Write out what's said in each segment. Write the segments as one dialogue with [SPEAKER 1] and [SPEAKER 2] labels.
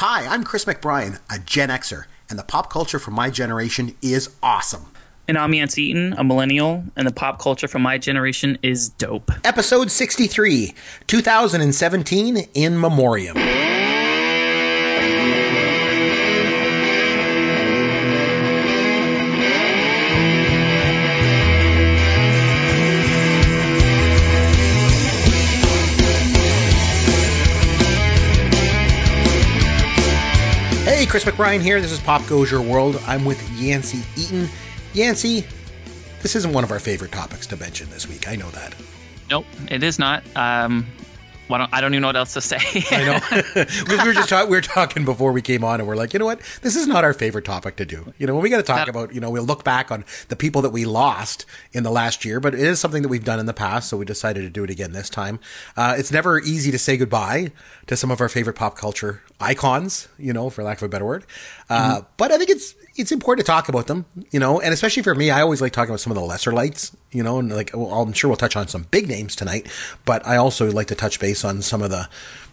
[SPEAKER 1] Hi, I'm Chris McBrien, a Gen Xer, and the pop culture from my generation is awesome.
[SPEAKER 2] And I'm Yancey Eaton, a millennial, and the pop culture from my generation is dope.
[SPEAKER 1] Episode 63, 2017, in memoriam. Hey, Chris McBrien here. This is Pop Goes Your World. I'm with Yancey Eaton. Yancey, this isn't one of our favorite topics to mention this week. I know that.
[SPEAKER 2] Nope, it is not. Um, why don't, I don't even know what else to say.
[SPEAKER 1] I know. We were just talk, we were talking before we came on, and we're like, you know what? This is not our favorite topic to do. You know, when we got to talk
[SPEAKER 2] That-
[SPEAKER 1] about, you know, we'll look back on the people that we lost in the last year, but it is something that we've done in the past, so we decided to do it again this time. Uh, it's never easy to say goodbye to some of our favorite pop culture icons, you know, for lack of a better word. Uh, But I think it's it's important to talk about them, you know, and especially for me, I always like talking about some of the lesser lights, you know, and like well, I'm sure we'll touch on some big names tonight, but I also like to touch base on some of the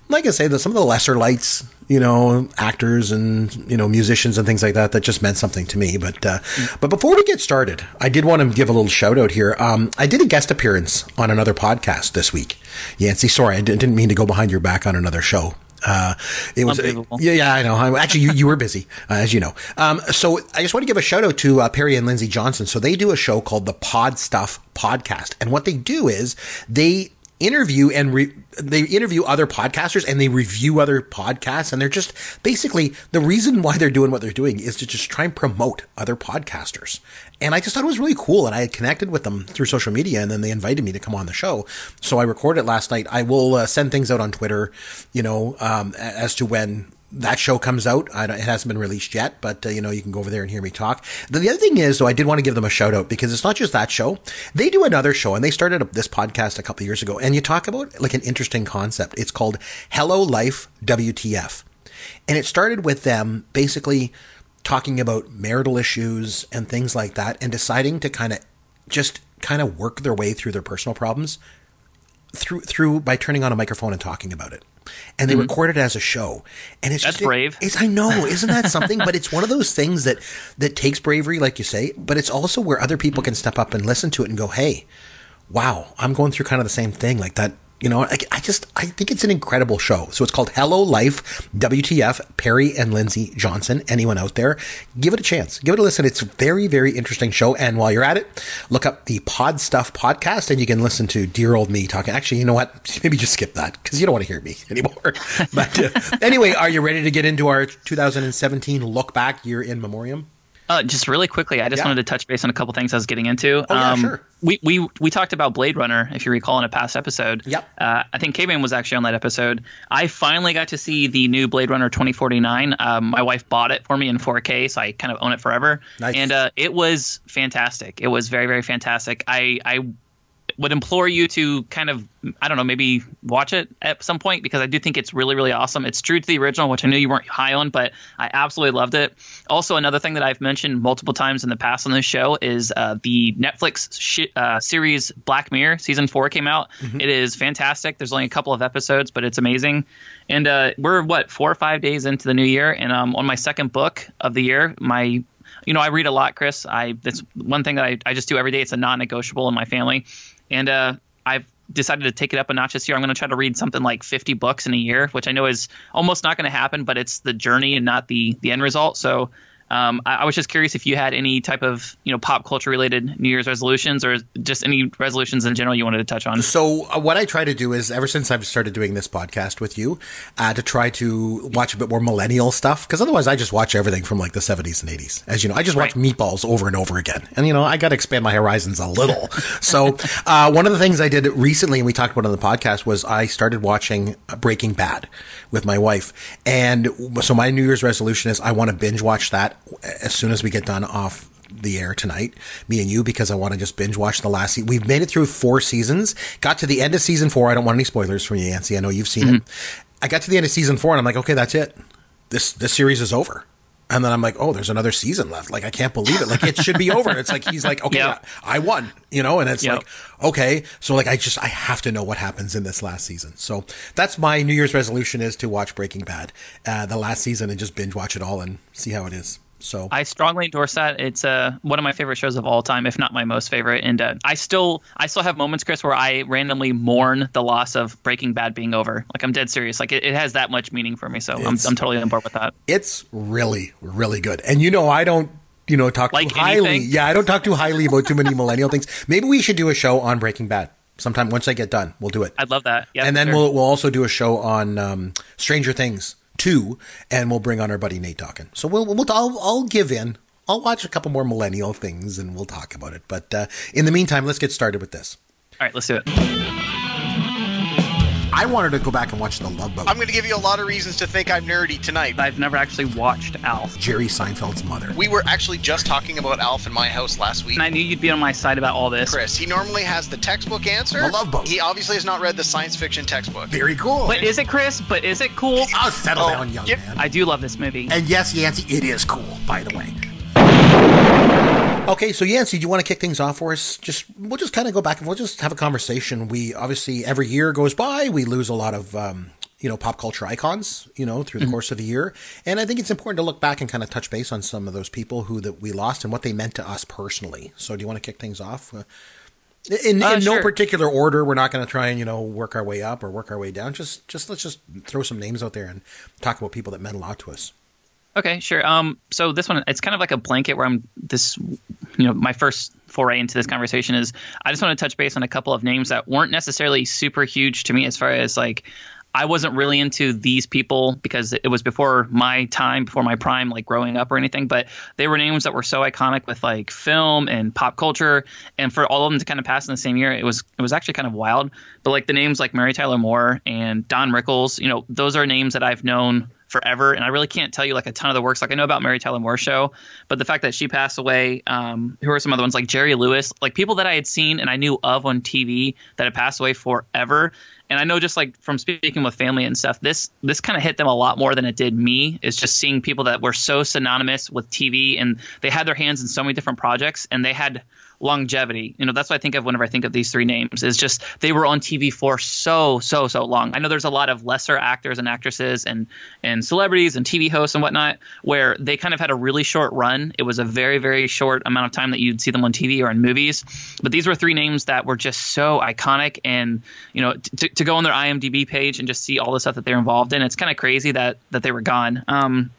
[SPEAKER 1] like I say, the, some of the lesser lights, you know, actors and you know musicians and things like that that just meant something to me. But uh, but before we get started, I did want to give a little shout out here. Um, I did a guest appearance on another podcast this week. Yancey, sorry, I didn't mean to go behind your back on another show. Uh, it was
[SPEAKER 2] Unbelievable.
[SPEAKER 1] yeah, yeah, I know. Actually, you, you were busy, uh, as you know. Um, so I just want to give a shout out to uh, Perry and Lindsay Johnson. So they do a show called the Pod Stuff Podcast, and what they do is they interview and re- they interview other podcasters and they review other podcasts and they're just basically the reason why they're doing what they're doing is to just try and promote other podcasters and i just thought it was really cool and i had connected with them through social media and then they invited me to come on the show so i recorded it last night i will uh, send things out on twitter you know um, as to when that show comes out. It hasn't been released yet, but uh, you know you can go over there and hear me talk. The, the other thing is, though, I did want to give them a shout out because it's not just that show. They do another show, and they started this podcast a couple years ago. And you talk about like an interesting concept. It's called Hello Life WTF, and it started with them basically talking about marital issues and things like that, and deciding to kind of just kind of work their way through their personal problems through through by turning on a microphone and talking about it. And they mm-hmm. record it as a show, and it's
[SPEAKER 2] That's
[SPEAKER 1] just,
[SPEAKER 2] brave.
[SPEAKER 1] It's I know, isn't that something? but it's one of those things that that takes bravery, like you say. But it's also where other people can step up and listen to it and go, "Hey, wow, I'm going through kind of the same thing." Like that, you know. I, I just I think it's an incredible show. So it's called Hello Life WTF. Perry and Lindsay Johnson. Anyone out there, give it a chance. Give it a listen. It's a very very interesting show. And while you're at it, look up the Pod Stuff podcast, and you can listen to dear old me talking. Actually, you know what? Maybe just skip that because you don't want to hear me anymore. but uh, anyway, are you ready to get into our 2017 look back year in memoriam?
[SPEAKER 2] Uh, just really quickly, I just
[SPEAKER 1] Yeah.
[SPEAKER 2] wanted to touch base on a couple things I was getting into. Um,
[SPEAKER 1] Oh, yeah, sure.
[SPEAKER 2] We, we we talked about Blade Runner, if you recall, in a past episode.
[SPEAKER 1] Yep.
[SPEAKER 2] Uh, I think K-Man was actually on that episode. I finally got to see the new Blade Runner 2049. Um, my wife bought it for me in 4K, so I kind of own it forever.
[SPEAKER 1] Nice.
[SPEAKER 2] And uh, it was fantastic. It was very very fantastic. I I would implore you to kind of I don't know maybe watch it at some point because I do think it's really really awesome. It's true to the original, which I knew you weren't high on, but I absolutely loved it. Also, another thing that I've mentioned multiple times in the past on this show is uh, the Netflix sh- uh, series Black Mirror season four came out. It is fantastic. There's only a couple of episodes, but it's amazing. And uh, we're what four or five days into the new year, and um, on my second book of the year, my you know, I read a lot, Chris. I that's one thing that I, I just do every day. It's a non-negotiable in my family, and uh, I've decided to take it up a notch this year. I'm going to try to read something like 50 books in a year, which I know is almost not going to happen, but it's the journey and not the the end result. So. Um, I, I was just curious if you had any type of you know pop culture related New Year's resolutions or just any resolutions in general you wanted to touch on.
[SPEAKER 1] So uh, what I try to do is, ever since I've started doing this podcast with you, uh, to try to watch a bit more millennial stuff, because otherwise I just watch everything from like the 70s and 80s. As you know, I just watch
[SPEAKER 2] Right.
[SPEAKER 1] Meatballs over and over again, and you know I got to expand my horizons a little. so uh, one of the things I did recently, and we talked about on the podcast, was I started watching Breaking Bad with my wife, and so my New Year's resolution is I want to binge watch that as soon as we get done off the air tonight, me and you, because I want to just binge watch the last season. We've made it through four seasons, got to the end of season four. I don't want any spoilers from you, Yancey. I know you've seen it. Mm-hmm. I got to the end of season four and I'm like, okay, that's it. This, this series is over. And then I'm like, oh, there's another season left. Like, I can't believe it. Like, it should be over. It's like, he's like, okay,
[SPEAKER 2] Yep.
[SPEAKER 1] I won, you know? And it's
[SPEAKER 2] Yep.
[SPEAKER 1] like, okay. So, like, I just, I have to know what happens in this last season. So that's my New Year's resolution is to watch Breaking Bad, uh, the last season and just binge watch it all and see how it is. So,
[SPEAKER 2] I strongly endorse that. It's uh, one of my favorite shows of all time, if not my most favorite. And uh, I still, I still have moments, Chris, where I randomly mourn the loss of Breaking Bad being over. Like I'm dead serious. Like it, it has that much meaning for me. So I'm, I'm totally on board with that.
[SPEAKER 1] it's really, really good. And you know, I don't, you know, talk
[SPEAKER 2] Like
[SPEAKER 1] too highly.
[SPEAKER 2] anything?
[SPEAKER 1] Yeah, I don't talk too highly about too many millennial things. Maybe we should do a show on Breaking Bad sometime once I get done. We'll do it.
[SPEAKER 2] I'd love that. Yeah,
[SPEAKER 1] and then
[SPEAKER 2] sure.
[SPEAKER 1] we'll we'll also do a show on um, Stranger Things two, and we'll bring on our buddy Nate Dawkin. So we'll, we'll I'll, I'll give in. I'll watch a couple more millennial things, and we'll talk about it. But uh, in the meantime, let's get started with this.
[SPEAKER 2] All right, let's do it.
[SPEAKER 1] I wanted to go back and watch The Love Boat.
[SPEAKER 3] I'm going to give you a lot of reasons to think I'm nerdy tonight.
[SPEAKER 2] I've never actually watched Alf.
[SPEAKER 1] Jerry Seinfeld's mother.
[SPEAKER 3] We were actually just talking about Alf in my house last week.
[SPEAKER 2] And I knew you'd be on my side about all this.
[SPEAKER 3] Chris, he normally has the textbook answer.
[SPEAKER 1] The Love Boat.
[SPEAKER 3] He obviously has not read the science fiction textbook.
[SPEAKER 1] Very cool.
[SPEAKER 2] But is it Chris? But is it cool?
[SPEAKER 1] I'll settle
[SPEAKER 3] Oh,
[SPEAKER 1] down, young
[SPEAKER 3] get-
[SPEAKER 1] man.
[SPEAKER 2] I do love this movie.
[SPEAKER 1] and yes, Yancey, it is cool, by the way. Okay, so Yancey, do you want to kick things off for us? Just we'll just kind of go back and we'll just have a conversation. We obviously every year goes by, we lose a lot of um, you know pop culture icons, you know, through the course of the year, and I think it's important to look back and kind of touch base on some of those people who that we lost and what they meant to us personally. So, do you want to kick things off? Uh, in,
[SPEAKER 2] Uh,
[SPEAKER 1] in no
[SPEAKER 2] sure.
[SPEAKER 1] particular order, we're not going to try and you know work our way up or work our way down. Just just let's just throw some names out there and talk about people that meant a lot to us.
[SPEAKER 2] Okay, sure. Um, so this one, it's kind of like a blanket where I'm this, you know, my first foray into this conversation is I just want to touch base on a couple of names that weren't necessarily super huge to me as far as like I wasn't really into these people because it was before my time, before my prime, like growing up or anything. But they were names that were so iconic with like film and pop culture, and for all of them to kind of pass in the same year, it was it was actually kind of wild. But like the names like Mary Tyler Moore and Don Rickles, you know, those are names that I've known forever and i really can't tell you like a ton of the works. Like i know about mary tyler moore show but the fact that she passed away um who are some other ones? Like jerry lewis like people that i had seen and i knew of on tv that had passed away forever. And i know just like from speaking with family and stuff this this kind of hit them a lot more than it did me is just seeing people that were so synonymous with tv and they had their hands in so many different projects and they had longevity. You know, that's what I think of whenever I think of these three names. Is just they were on TV for so so so long. I know there's a lot of lesser actors and actresses and and celebrities and TV hosts and whatnot where they kind of had a really short run. It was a very very short amount of time that you'd see them on TV or in movies. But these were three names that were just so iconic and you know to, to go on their IMDb page and just see all the stuff that they're involved in. It's kind of crazy that that they were gone. Um,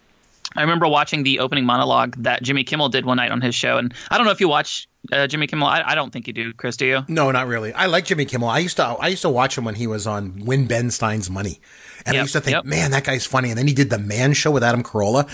[SPEAKER 2] I remember watching the opening monologue that Jimmy Kimmel did one night on his show, and I don't know if you watch uh, Jimmy Kimmel. I, I don't think you do, Chris. Do you?
[SPEAKER 1] No, not really. I like Jimmy Kimmel. I used to I used to watch him when he was on Win Ben Stein's Money, and I used to think,
[SPEAKER 2] yep.
[SPEAKER 1] man, that guy's funny. And then he did the Man Show with Adam Carolla.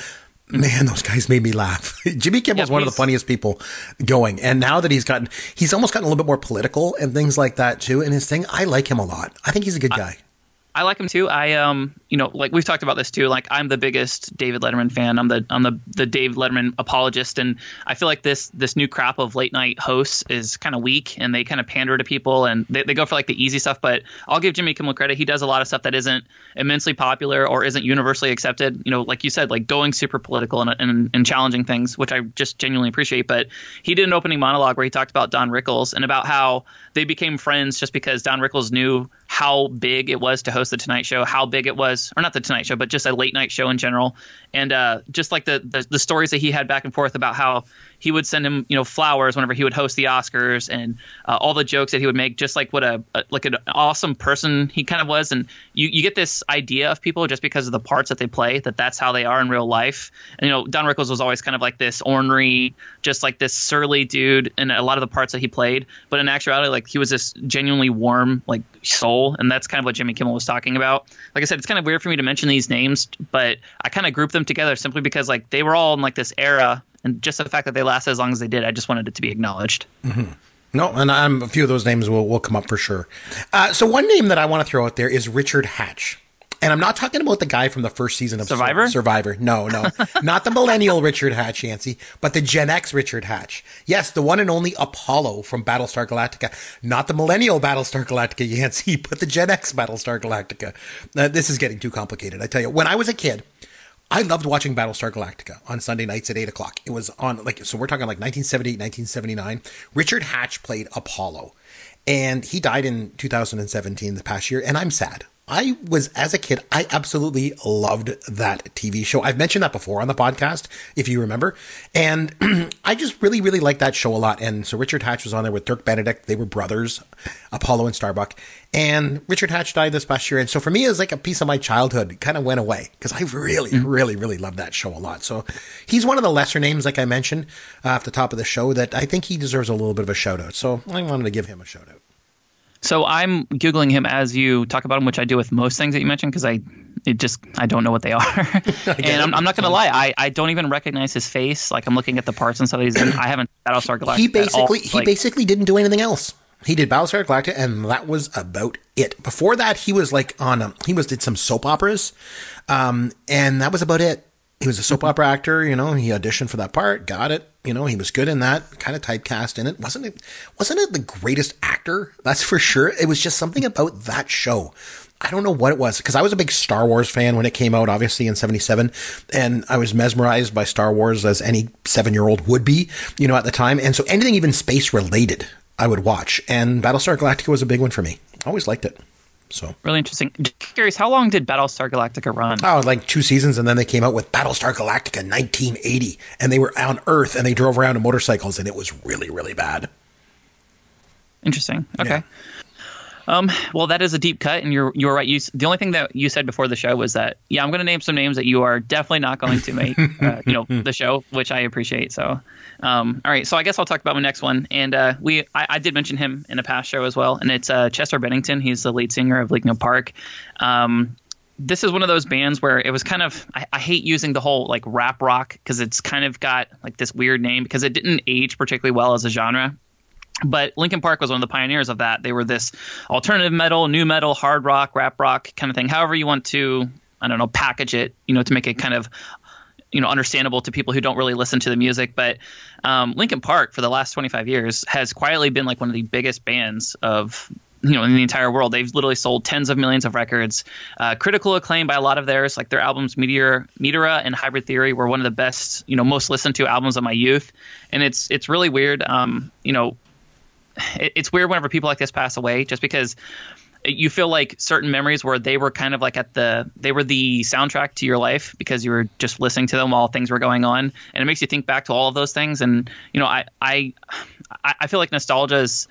[SPEAKER 1] Man, those guys made me laugh. Jimmy Kimmel's
[SPEAKER 2] Yeah,
[SPEAKER 1] one of the funniest people going, and now that he's gotten, he's almost gotten a little bit more political and things like that too. And his thing, I like him a lot. I think he's a good guy.
[SPEAKER 2] I like him too. I um, you know, like we've talked about this too. Like I'm the biggest David Letterman fan. I'm the I'm the the Dave Letterman apologist, and I feel like this this new crop of late night hosts is kind of weak, and they kind of pander to people, and they, they go for like the easy stuff. But I'll give Jimmy Kimmel credit. He does a lot of stuff that isn't immensely popular or isn't universally accepted. You know, like you said, like going super political and and, and challenging things, which I just genuinely appreciate. But he did an opening monologue where he talked about Don Rickles and about how they became friends just because Don Rickles knew how big it was to host the Tonight Show, how big it was, or not the Tonight Show, but just a late night show in general, and uh, just like the, the the stories that he had back and forth about how he would send him, you know, flowers whenever he would host the Oscars, and uh, all the jokes that he would make, just like what a, a like an awesome person he kind of was, and you you get this idea of people just because of the parts that they play that that's how they are in real life, and you know, Don Rickles was always kind of like this ornery, just like this surly dude in a lot of the parts that he played, but in actuality, like he was this genuinely warm like soul, and that's kind of what Jimmy Kimmel was talking about. Like I said, it's kind of weird for me to mention these names, but I kind of grouped them together simply because like they were all in like this era, and just the fact that they lasted as long as they did, I just wanted it to be acknowledged.
[SPEAKER 1] No, and I'm, a few of those names will, will come up for sure. Uh, so one name that I want to throw out there is Richard Hatch. And I'm not talking about the guy from the first season of
[SPEAKER 2] Survivor?
[SPEAKER 1] Survivor. No, no. not the millennial Richard Hatch, Yancey, but the Gen X Richard Hatch. Yes, the one and only Apollo from Battlestar Galactica. Not the millennial Battlestar Galactica, Yancey, but the Gen X Battlestar Galactica. Uh, this is getting too complicated. I tell you, when I was a kid, I loved watching Battlestar Galactica on Sunday nights at eight o'clock. It was on like so we're talking like 1978, 1979. Richard Hatch played Apollo, and he died in 2017, the past year, and I'm sad. I was, as a kid, I absolutely loved that TV show. I've mentioned that before on the podcast, if you remember. And I just really, really liked that show a lot. And so Richard Hatch was on there with Dirk Benedict. They were brothers, Apollo and Starbuck. And Richard Hatch died this past year. And so for me, it was like a piece of my childhood kind of went away because I really, mm. really, really loved that show a lot. So he's one of the lesser names, like I mentioned uh, off the top of the show, that I think he deserves a little bit of a shout out. So I wanted to give him a shout out.
[SPEAKER 2] So I'm googling him as you talk about him, which I do with most things that you mentioned because I it just I don't know what they are, and I'm, I'm, not gonna lie, I, I don't even recognize his face. Like I'm looking at the parts and stuff he's in. I haven't Battlestar Galactica.
[SPEAKER 1] He basically he like, basically didn't do anything else. He did Battlestar Galactica, and that was about it. Before that, he was like on a, he was did some soap operas, um, and that was about it. He was a soap opera actor, you know. He auditioned for that part, got it. You know, he was good in that, kind of typecast in it. wasn't it? Wasn't it the greatest actor? That's for sure. It was just something about that show. I don't know what it was because I was a big Star Wars fan when it came out, obviously in '77, and I was mesmerized by Star Wars as any seven-year-old would be, you know, at the time. And so anything even space related, I would watch. And Battlestar Galactica was a big one for me. I always liked it. So
[SPEAKER 2] really interesting. Just curious, how long did Battlestar Galactica run?
[SPEAKER 1] Oh, like two seasons, and then they came out with Battlestar Galactica 1980, and they were on Earth and they drove around in motorcycles, and it was really, really bad.
[SPEAKER 2] Interesting. Okay. Yeah. Um, well, that is a deep cut, and you're you're right. You the only thing that you said before the show was that yeah, I'm going to name some names that you are definitely not going to make, uh, you know, the show, which I appreciate. So, um, all right, so I guess I'll talk about my next one, and uh, we I, I, did mention him in a past show as well, and it's uh, Chester Bennington. He's the lead singer of Linkin Park. Um, this is one of those bands where it was kind of I, I hate using the whole like rap rock because it's kind of got like this weird name because it didn't age particularly well as a genre but Linkin Park was one of the pioneers of that. They were this alternative metal, nu metal, hard rock, rap rock kind of thing. However you want to, I don't know, package it, you know, to make it kind of, you know, understandable to people who don't really listen to the music. But um, Linkin Park for the last 25 years has quietly been like one of the biggest bands of you know in the entire world they've literally sold tens of millions of records uh, critical acclaim by a lot of theirs like their albums meteor meteora and hybrid theory were one of the best you know most listened to albums of my youth and it's it's really weird um, you know it, it's weird whenever people like this pass away, just because you feel like certain memories where they were kind of like at the they were the soundtrack to your life because you were just listening to them while things were going on. And it makes you think back to all of those things. And you know i i i feel like nostalgia is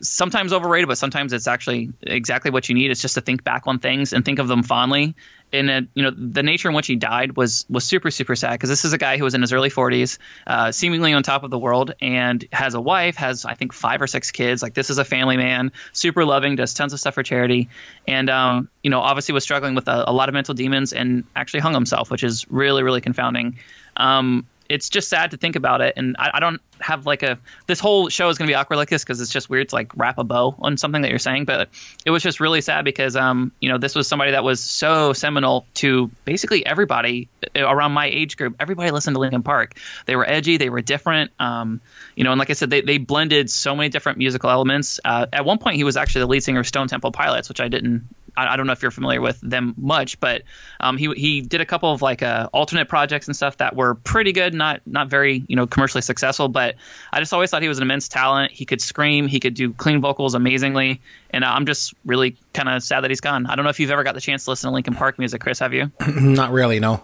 [SPEAKER 2] sometimes overrated, but sometimes it's actually exactly what you need. It's just to think back on things and think of them fondly. And uh, you know, the nature in which he died was was super super sad because this is a guy who was in his early 40s, uh, seemingly on top of the world, and has a wife, has I think five or six kids. Like this is a family man, super loving, does tons of stuff for charity, and um, you know, obviously was struggling with a, a, lot of mental demons and actually hung himself, which is really really confounding. Um, it's just sad to think about it. And I, I don't have like a this whole show is going to be awkward like this because it's just weird to like wrap a bow on something that you're saying. But it was just really sad because um you know this was somebody that was so seminal to basically everybody around my age group. Everybody listened to Linkin Park. They were edgy. They were different. Um you know and like I said they they blended so many different musical elements. Uh, at one point he was actually the lead singer of Stone Temple Pilots, which I didn't I, I, don't know if you're familiar with them much, but um, he he did a couple of like uh, alternate projects and stuff that were pretty good, not not very you know commercially successful. But I just always thought he was an immense talent. He could scream, he could do clean vocals amazingly, and I'm just really kind of sad that he's gone. I don't know if you've ever got the chance to listen to Linkin Park music, Chris. Have you?
[SPEAKER 1] not really, no.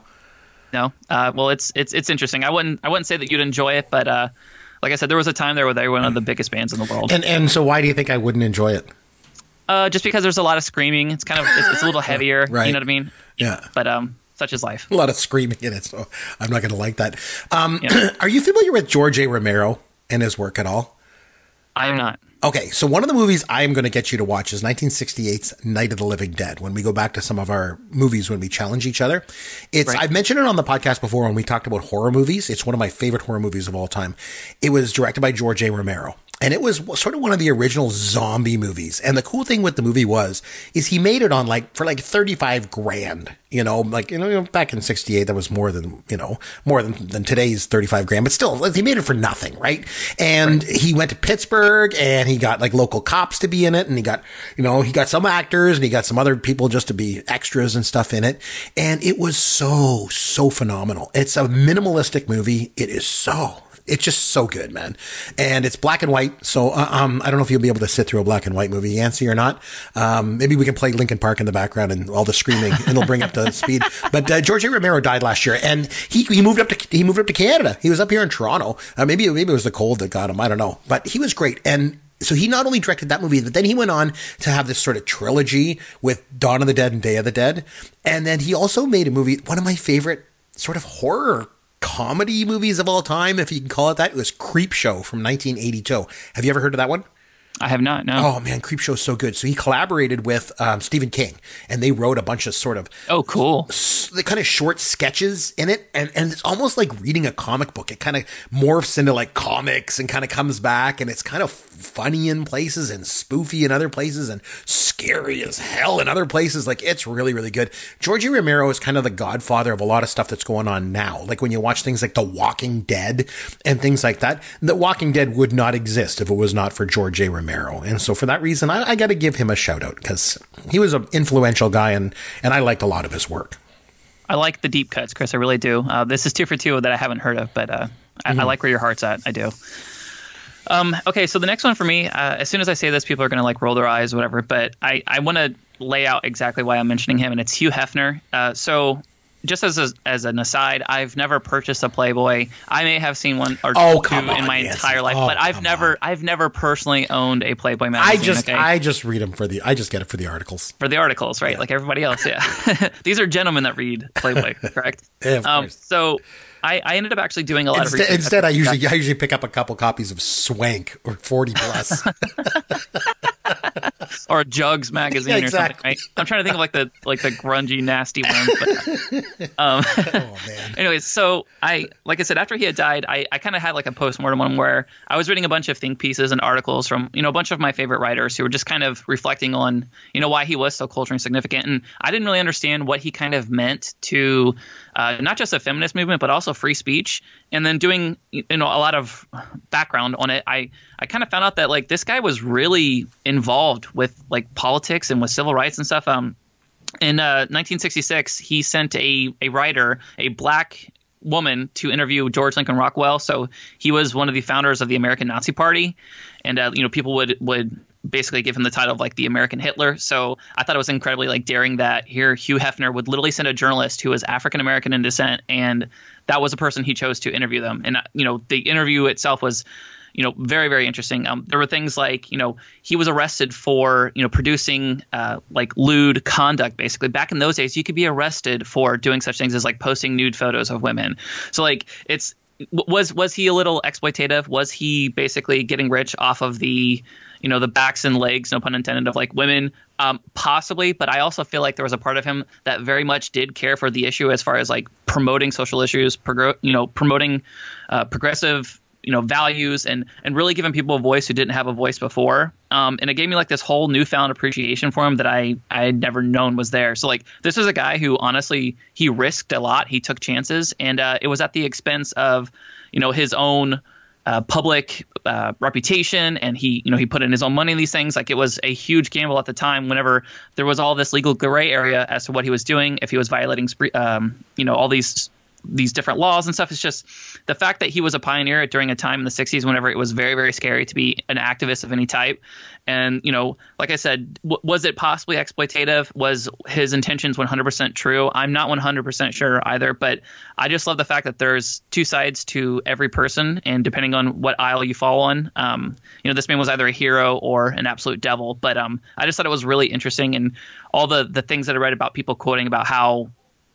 [SPEAKER 2] No. Uh, well, it's it's it's interesting. I wouldn't I wouldn't say that you'd enjoy it, but uh, like I said, there was a time there where they were one of the biggest bands in the world.
[SPEAKER 1] And and so why do you think I wouldn't enjoy it?
[SPEAKER 2] Uh, just because there's a lot of screaming. It's kind of it's, it's a little heavier.
[SPEAKER 1] right.
[SPEAKER 2] You know what I mean?
[SPEAKER 1] Yeah.
[SPEAKER 2] But um, such is life.
[SPEAKER 1] A lot of screaming in it, so I'm not going to like that. Um, yeah. are you familiar with George A. Romero and his work at all?
[SPEAKER 2] I am not.
[SPEAKER 1] Okay, so one of the movies I am going to get you to watch is 1968's Night of the Living Dead. When we go back to some of our movies when we challenge each other, it's right. I've mentioned it on the podcast before when we talked about horror movies. It's one of my favorite horror movies of all time. It was directed by George A. Romero. And it was sort of one of the original zombie movies. And the cool thing with the movie was, is he made it on like, for like 35 grand. You know, like you know, back in '68, that was more than you know, more than, than today's 35 grand. But still, he made it for nothing, right? And right. he went to Pittsburgh, and he got like local cops to be in it, and he got you know, he got some actors, and he got some other people just to be extras and stuff in it, and it was so so phenomenal. It's a minimalistic movie. It is so it's just so good, man. And it's black and white. So, uh, um, I don't know if you'll be able to sit through a black and white movie, Yancey, or not. Um, maybe we can play Linkin Park in the background and all the screaming and it'll bring up the speed. But, uh, George A. Romero died last year and he, he moved up to, he moved up to Canada. He was up here in Toronto. Uh, maybe, maybe it was the cold that got him. I don't know, but he was great. And, so he not only directed that movie, but then he went on to have this sort of trilogy with Dawn of the Dead and Day of the Dead. And then he also made a movie, one of my favorite sort of horror comedy movies of all time, if you can call it that. It was Creepshow from 1982. Have you ever heard of that one?
[SPEAKER 2] I have not. No.
[SPEAKER 1] Oh man, Creepshow is so good. So he collaborated with um, Stephen King, and they wrote a bunch of sort of
[SPEAKER 2] oh cool,
[SPEAKER 1] the kind of short sketches in it, and and it's almost like reading a comic book. It kind of morphs into like comics and kind of comes back, and it's kind of funny in places and spoofy in other places and scary as hell in other places. Like it's really really good. George. Romero is kind of the godfather of a lot of stuff that's going on now. Like when you watch things like The Walking Dead and things like that. The Walking Dead would not exist if it was not for George A. Romero. Romero. And so for that reason, I, I got to give him a shout out because he was an influential guy and, and I liked a lot of his work.
[SPEAKER 2] I like the deep cuts, Chris. I really do. Uh, this is two for two that I haven't heard of, but uh, I, mm-hmm. I, like where your heart's at. I do. Um, okay, so the next one for me, uh, as soon as I say this, people are going to like roll their eyes, whatever. But I, I want to lay out exactly why I'm mentioning him, and it's Hugh Hefner. Uh, so just as a, as an aside, I've never purchased a Playboy. I may have seen one or oh, two on, in my entire life, oh, but I've never on. I've never personally owned a Playboy magazine.
[SPEAKER 1] I just
[SPEAKER 2] okay?
[SPEAKER 1] I just read them for the I just get it for the articles.
[SPEAKER 2] For the articles, right? Yeah. Like everybody else, yeah. These are gentlemen that read Playboy, correct?
[SPEAKER 1] yeah, um.
[SPEAKER 2] So I, I ended up actually doing a lot
[SPEAKER 1] instead,
[SPEAKER 2] of research.
[SPEAKER 1] Instead, I usually I usually pick up a couple copies of Swank or Forty Plus.
[SPEAKER 2] or a Jugs magazine yeah, exactly. or something. Right? I'm trying to think of like the like the grungy, nasty ones. But, um, oh man. anyways, so I like I said, after he had died, I, I kind of had like a postmortem one where I was reading a bunch of think pieces and articles from you know a bunch of my favorite writers who were just kind of reflecting on you know why he was so culturally significant, and I didn't really understand what he kind of meant to uh, not just the feminist movement but also free speech. And then doing you know a lot of background on it, I I kind of found out that like this guy was really involved with like politics and with civil rights and stuff. Um, in uh, 1966, he sent a a writer, a black woman, to interview George Lincoln Rockwell. So he was one of the founders of the American Nazi Party, and uh, you know people would would basically give him the title of like the American Hitler. So I thought it was incredibly like daring that here Hugh Hefner would literally send a journalist who was African American in descent, and that was a person he chose to interview them. And uh, you know the interview itself was you know, very very interesting. Um, there were things like you know he was arrested for you know producing uh, like lewd conduct. Basically, back in those days, you could be arrested for doing such things as like posting nude photos of women. So like it's was was he a little exploitative? Was he basically getting rich off of the you know the backs and legs, no pun intended, of like women? Um, possibly, but I also feel like there was a part of him that very much did care for the issue as far as like promoting social issues, you know, promoting uh, progressive you know values and and really giving people a voice who didn't have a voice before. Um, and it gave me like this whole newfound appreciation for him that i i had never known was there. So like this is a guy who honestly he risked a lot. He took chances. And uh, it was at the expense of you know his own uh, public uh, reputation and he you know he put in his own money in these things. Like it was a huge gamble at the time whenever there was all this legal gray area as to what he was doing if he was violating um, you know all these these different laws and stuff. It's just the fact that he was a pioneer during a time in the 60s whenever it was very, very scary to be an activist of any type. And, you know, like I said, w- was it possibly exploitative? Was his intentions 100% true? I'm not 100% sure either, but I just love the fact that there's two sides to every person. And depending on what aisle you fall on, um, you know, this man was either a hero or an absolute devil. But um, I just thought it was really interesting. And all the, the things that I read about people quoting about how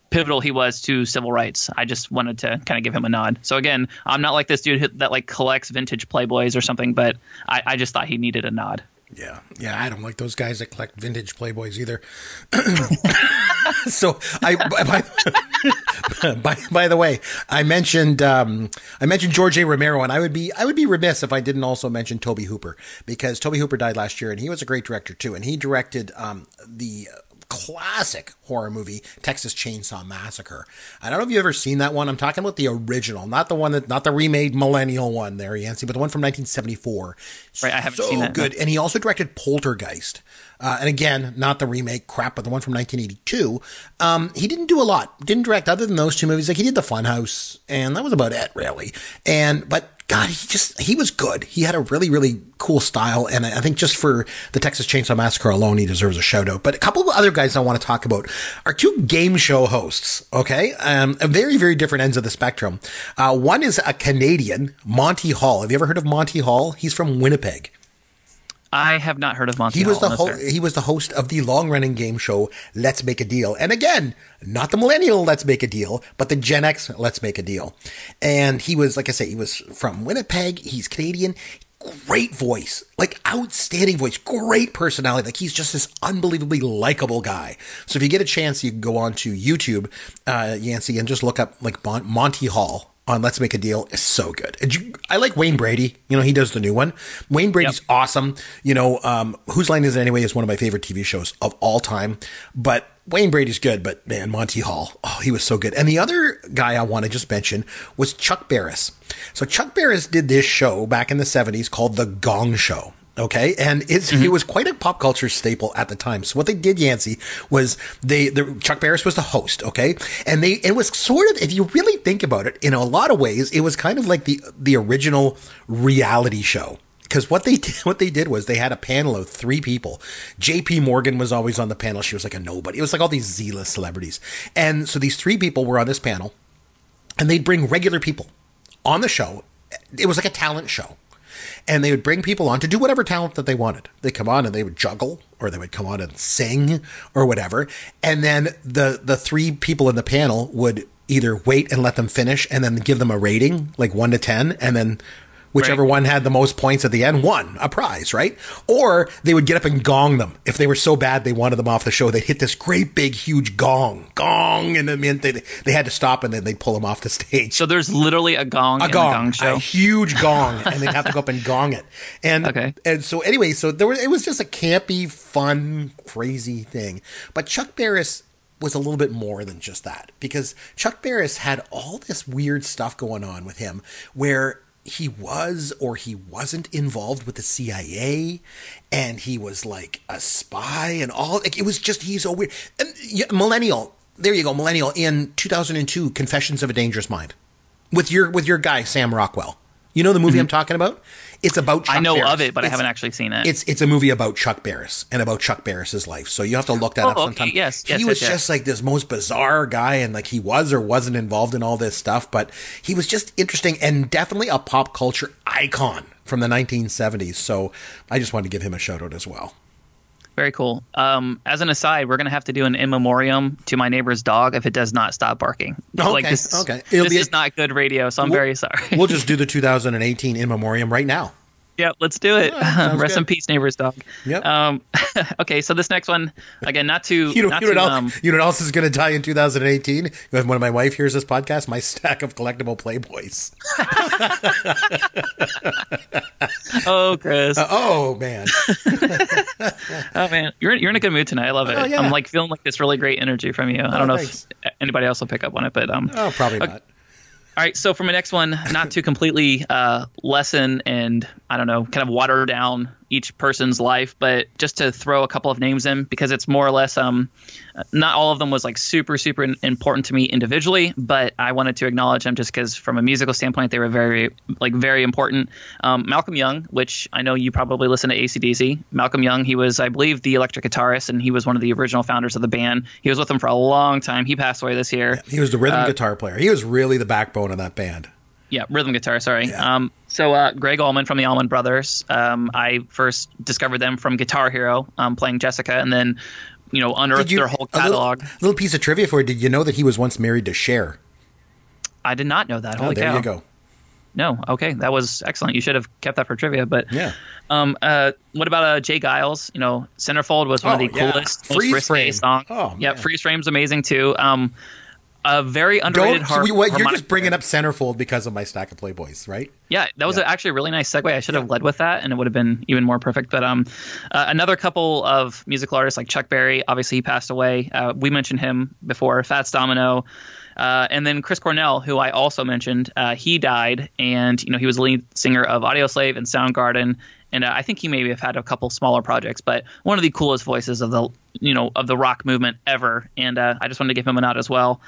[SPEAKER 2] pivotal he was to civil rights. I just wanted to kind of give him a nod. So again, I'm not like this dude that like collects vintage Playboys or something, but I, I just thought he needed a nod.
[SPEAKER 1] Yeah, yeah, I don't like those guys that collect vintage Playboys either. so I, by, by, by, the way, I mentioned um, I mentioned George A. Romero, and I would be I would be remiss if I didn't also mention Tobe Hooper because Tobe Hooper died last year, and he was a great director too, and he directed um, the classic horror movie, Texas Chainsaw Massacre. I don't know if you've ever seen that one. I'm talking about the original, not the one that, not the remade millennial one there, Yancey, but the one from 1974.
[SPEAKER 2] Right, I haven't
[SPEAKER 1] so
[SPEAKER 2] seen that,
[SPEAKER 1] good. And he also directed Poltergeist. Uh, and again, not the remake crap, but the one from 1982. Um, he didn't do a lot. Didn't direct other than those two movies. Like he did The Funhouse, and that was about it, really. And but God, he just he was good. He had a really really cool style, and I think just for the Texas Chainsaw Massacre alone, he deserves a shout out. But a couple of other guys I want to talk about are two game show hosts. Okay, um, very very different ends of the spectrum. Uh, one is a Canadian, Monty Hall. Have you ever heard of Monty Hall? He's from Winnipeg.
[SPEAKER 2] I have not heard of Monty.
[SPEAKER 1] He was
[SPEAKER 2] Hall,
[SPEAKER 1] the
[SPEAKER 2] no,
[SPEAKER 1] ho- he was the host of the long running game show Let's Make a Deal. And again, not the millennial Let's Make a Deal, but the Gen X Let's Make a Deal. And he was like I say, he was from Winnipeg. He's Canadian. Great voice, like outstanding voice, great personality. Like he's just this unbelievably likable guy. So if you get a chance, you can go on to YouTube, uh, Yancey, and just look up like Mon- Monty Hall on Let's Make a Deal is so good. I like Wayne Brady. You know, he does the new one. Wayne Brady's
[SPEAKER 2] Yep.
[SPEAKER 1] awesome. You know, um, Whose Line Is It Anyway is one of my favorite TV shows of all time. But Wayne Brady's good, but man, Monty Hall, oh, he was so good. And the other guy I want to just mention was Chuck Barris. So Chuck Barris did this show back in the 70s called The Gong Show. Okay, and it's it mm-hmm. was quite a pop culture staple at the time. So what they did, Yancey, was they the Chuck Barris was the host. Okay, and they it was sort of if you really think about it, in a lot of ways, it was kind of like the the original reality show. Because what they did, what they did was they had a panel of three people. Jaye P. Morgan was always on the panel. She was like a nobody. It was like all these Z-list celebrities, and so these three people were on this panel, and they'd bring regular people on the show. It was like a talent show. And they would bring people on to do whatever talent that they wanted. They come on and they would juggle, or they would come on and sing, or whatever. And then the the three people in the panel would either wait and let them finish, and then give them a rating, like one to ten, and then whichever
[SPEAKER 2] Right.
[SPEAKER 1] one had the most points at the end won a prize, right? Or they would get up and gong them. If they were so bad they wanted them off the show, they'd hit this great big huge gong, gong, and meant they they had to stop, and then they'd pull them off the stage
[SPEAKER 2] So there's literally a gong
[SPEAKER 1] a gong,
[SPEAKER 2] gong show.
[SPEAKER 1] a huge gong, and they'd have to go up and gong it. And
[SPEAKER 2] Okay.
[SPEAKER 1] and so anyway, so there was it was just a campy, fun, crazy thing. But Chuck Barris was a little bit more than just that because Chuck Barris had all this weird stuff going on with him where he was or he wasn't involved with the CIA and he was like a spy and all like it was just he's so weird and, yeah, millennial there you go millennial in 2002 confessions of a dangerous mind with your with your guy Sam Rockwell. You know the movie mm-hmm. I'm talking about? It's about Chuck.
[SPEAKER 2] I know
[SPEAKER 1] Barris.
[SPEAKER 2] of it, but I haven't actually seen it.
[SPEAKER 1] It's it's a movie about Chuck Barris and about Chuck Barris's life. So you have to look that
[SPEAKER 2] Oh,
[SPEAKER 1] up
[SPEAKER 2] okay.
[SPEAKER 1] sometime.
[SPEAKER 2] Yes,
[SPEAKER 1] he
[SPEAKER 2] yes,
[SPEAKER 1] was
[SPEAKER 2] yes, yes.
[SPEAKER 1] just like this most bizarre guy, and like he was or wasn't involved in all this stuff, but he was just interesting and definitely a pop culture icon from the 1970s. So I just wanted to give him a shout out as well.
[SPEAKER 2] Very cool. Um, as an aside, we're gonna have to do an in memoriam to my neighbor's dog if it does not stop barking.
[SPEAKER 1] Okay,
[SPEAKER 2] like this,
[SPEAKER 1] okay. It'll
[SPEAKER 2] this
[SPEAKER 1] be
[SPEAKER 2] is not good radio, so I'm very sorry.
[SPEAKER 1] We'll just do the 2018 in memoriam right now.
[SPEAKER 2] Yeah, let's do it. Rest
[SPEAKER 1] good.
[SPEAKER 2] in peace, neighbor's dog.
[SPEAKER 1] Yep.
[SPEAKER 2] Um, okay, so this next one, again, not to
[SPEAKER 1] You know,
[SPEAKER 2] not
[SPEAKER 1] you know,
[SPEAKER 2] to
[SPEAKER 1] what
[SPEAKER 2] um,
[SPEAKER 1] you know what else is going to die in 2018? When my wife hears this podcast, my stack of collectible Playboys.
[SPEAKER 2] oh, Chris,
[SPEAKER 1] Uh, oh man,
[SPEAKER 2] oh man, you're you're in a good mood tonight. I love it.
[SPEAKER 1] Oh, yeah.
[SPEAKER 2] I'm like feeling like this really great energy from you. I don't know
[SPEAKER 1] thanks.
[SPEAKER 2] if anybody else will pick up on it, but um,
[SPEAKER 1] oh probably not.
[SPEAKER 2] All right, so for my next one, not to completely uh, lessen and I don't know, kind of water down each person's life, but just to throw a couple of names in because it's more or less um, not all of them was like super super important to me individually, but I wanted to acknowledge them just because from a musical standpoint they were very like very important. Um, Malcolm Young, which I know you probably listen to ACDC. Malcolm Young, he was I believe the electric guitarist and he was one of the original founders of the band. He was with them for a long time. He passed away this year.
[SPEAKER 1] He was the rhythm
[SPEAKER 2] uh,
[SPEAKER 1] guitar player. He was really the backbone of that band.
[SPEAKER 2] Yeah, rhythm guitar. Sorry.
[SPEAKER 1] Yeah.
[SPEAKER 2] Um, so uh, Gregg Allman from the Allman Brothers. Um, I first discovered them from Guitar Hero, um, playing Jessica, and then you know unearthed their whole
[SPEAKER 1] a little,
[SPEAKER 2] catalog.
[SPEAKER 1] little piece of trivia for you? Did you know that he was once married to Cher?
[SPEAKER 2] I did not know that.
[SPEAKER 1] Oh,
[SPEAKER 2] Holy
[SPEAKER 1] there
[SPEAKER 2] cow!
[SPEAKER 1] you go.
[SPEAKER 2] No, okay, that was excellent. You should have kept that for trivia. But
[SPEAKER 1] Yeah.
[SPEAKER 2] um, uh, what about uh, J. Geils? You know, Centerfold was one
[SPEAKER 1] Oh,
[SPEAKER 2] of the
[SPEAKER 1] yeah.
[SPEAKER 2] coolest,
[SPEAKER 1] Freeze
[SPEAKER 2] most risque
[SPEAKER 1] Frame.
[SPEAKER 2] song.
[SPEAKER 1] Oh,
[SPEAKER 2] yeah,
[SPEAKER 1] man.
[SPEAKER 2] Freeze Frame's amazing too. Um, a very underrated
[SPEAKER 1] Don't.
[SPEAKER 2] har-
[SPEAKER 1] we- what, you're just bringing up Centerfold because of my stack of Playboys, right?
[SPEAKER 2] Yeah, that was
[SPEAKER 1] Yeah.
[SPEAKER 2] actually a really nice segue. I should have led with that, and it would have been even more perfect. But um, uh, another couple of musical artists like Chuck Berry, obviously he passed away. Uh, we mentioned him before. Fats Domino, uh, and then Chris Cornell, who I also mentioned, uh, he died, and you know he was the lead singer of Audioslave and Soundgarden, and uh, I think he maybe have had a couple smaller projects, but one of the coolest voices of the you know of the rock movement ever. And uh, I just wanted to give him a nod as well.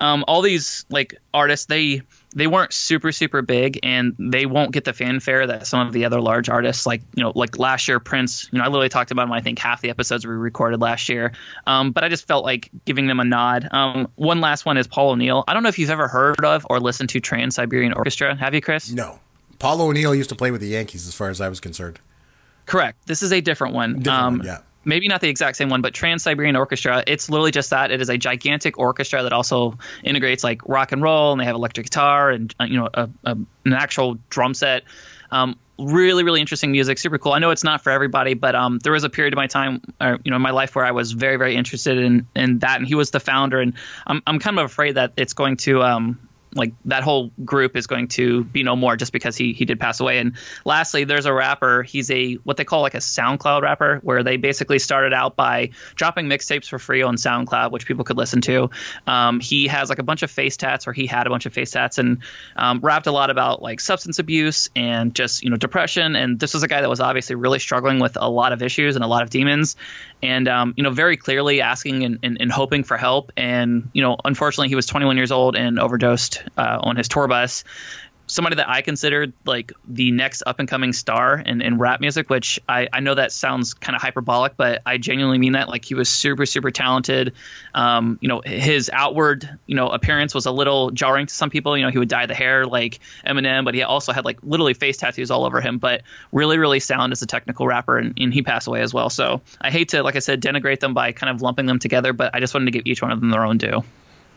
[SPEAKER 2] Um, all these like artists, they they weren't super super big, and they won't get the fanfare that some of the other large artists like you know like last year Prince. You know I literally talked about him. I think half the episodes we recorded last year. Um, but I just felt like giving them a nod. Um, one last one is Paul O'Neill. I don't know if you've ever heard of or listened to Trans Siberian Orchestra. Have you, Chris?
[SPEAKER 1] No. Paul O'Neill used to play with the Yankees, as far as I was concerned.
[SPEAKER 2] Correct. This is a different one.
[SPEAKER 1] Different
[SPEAKER 2] um,
[SPEAKER 1] one, yeah.
[SPEAKER 2] Maybe not the exact same one, but Trans Siberian Orchestra. It's literally just that. It is a gigantic orchestra that also integrates like rock and roll, and they have electric guitar and uh, you know a, a, an actual drum set. Um, really, really interesting music, super cool. I know it's not for everybody, but um, there was a period of my time, or you know, my life where I was very, very interested in in that, and he was the founder, and I'm I'm kind of afraid that it's going to um like that whole group is going to be no more just because he he did pass away. And lastly, there's a rapper. He's a what they call like a SoundCloud rapper, where they basically started out by dropping mixtapes for free on SoundCloud, which people could listen to. Um, he has like a bunch of face tats, or he had a bunch of face tats, and um, rapped a lot about like substance abuse and just you know depression. And this was a guy that was obviously really struggling with a lot of issues and a lot of demons, and um, you know very clearly asking and, and, and hoping for help. And you know unfortunately he was 21 years old and overdosed uh, on his tour bus. Somebody that I considered like the next up and coming star in, in rap music, which I, I know that sounds kind of hyperbolic, but I genuinely mean that. Like he was super, super talented. Um, you know, his outward, you know, appearance was a little jarring to some people. You know, he would dye the hair like Eminem, but he also had like literally face tattoos all over him, but really, really sound as a technical rapper. And, and he passed away as well. So I hate to, like I said, denigrate them by kind of lumping them together, but I just wanted to give each one of them their own due.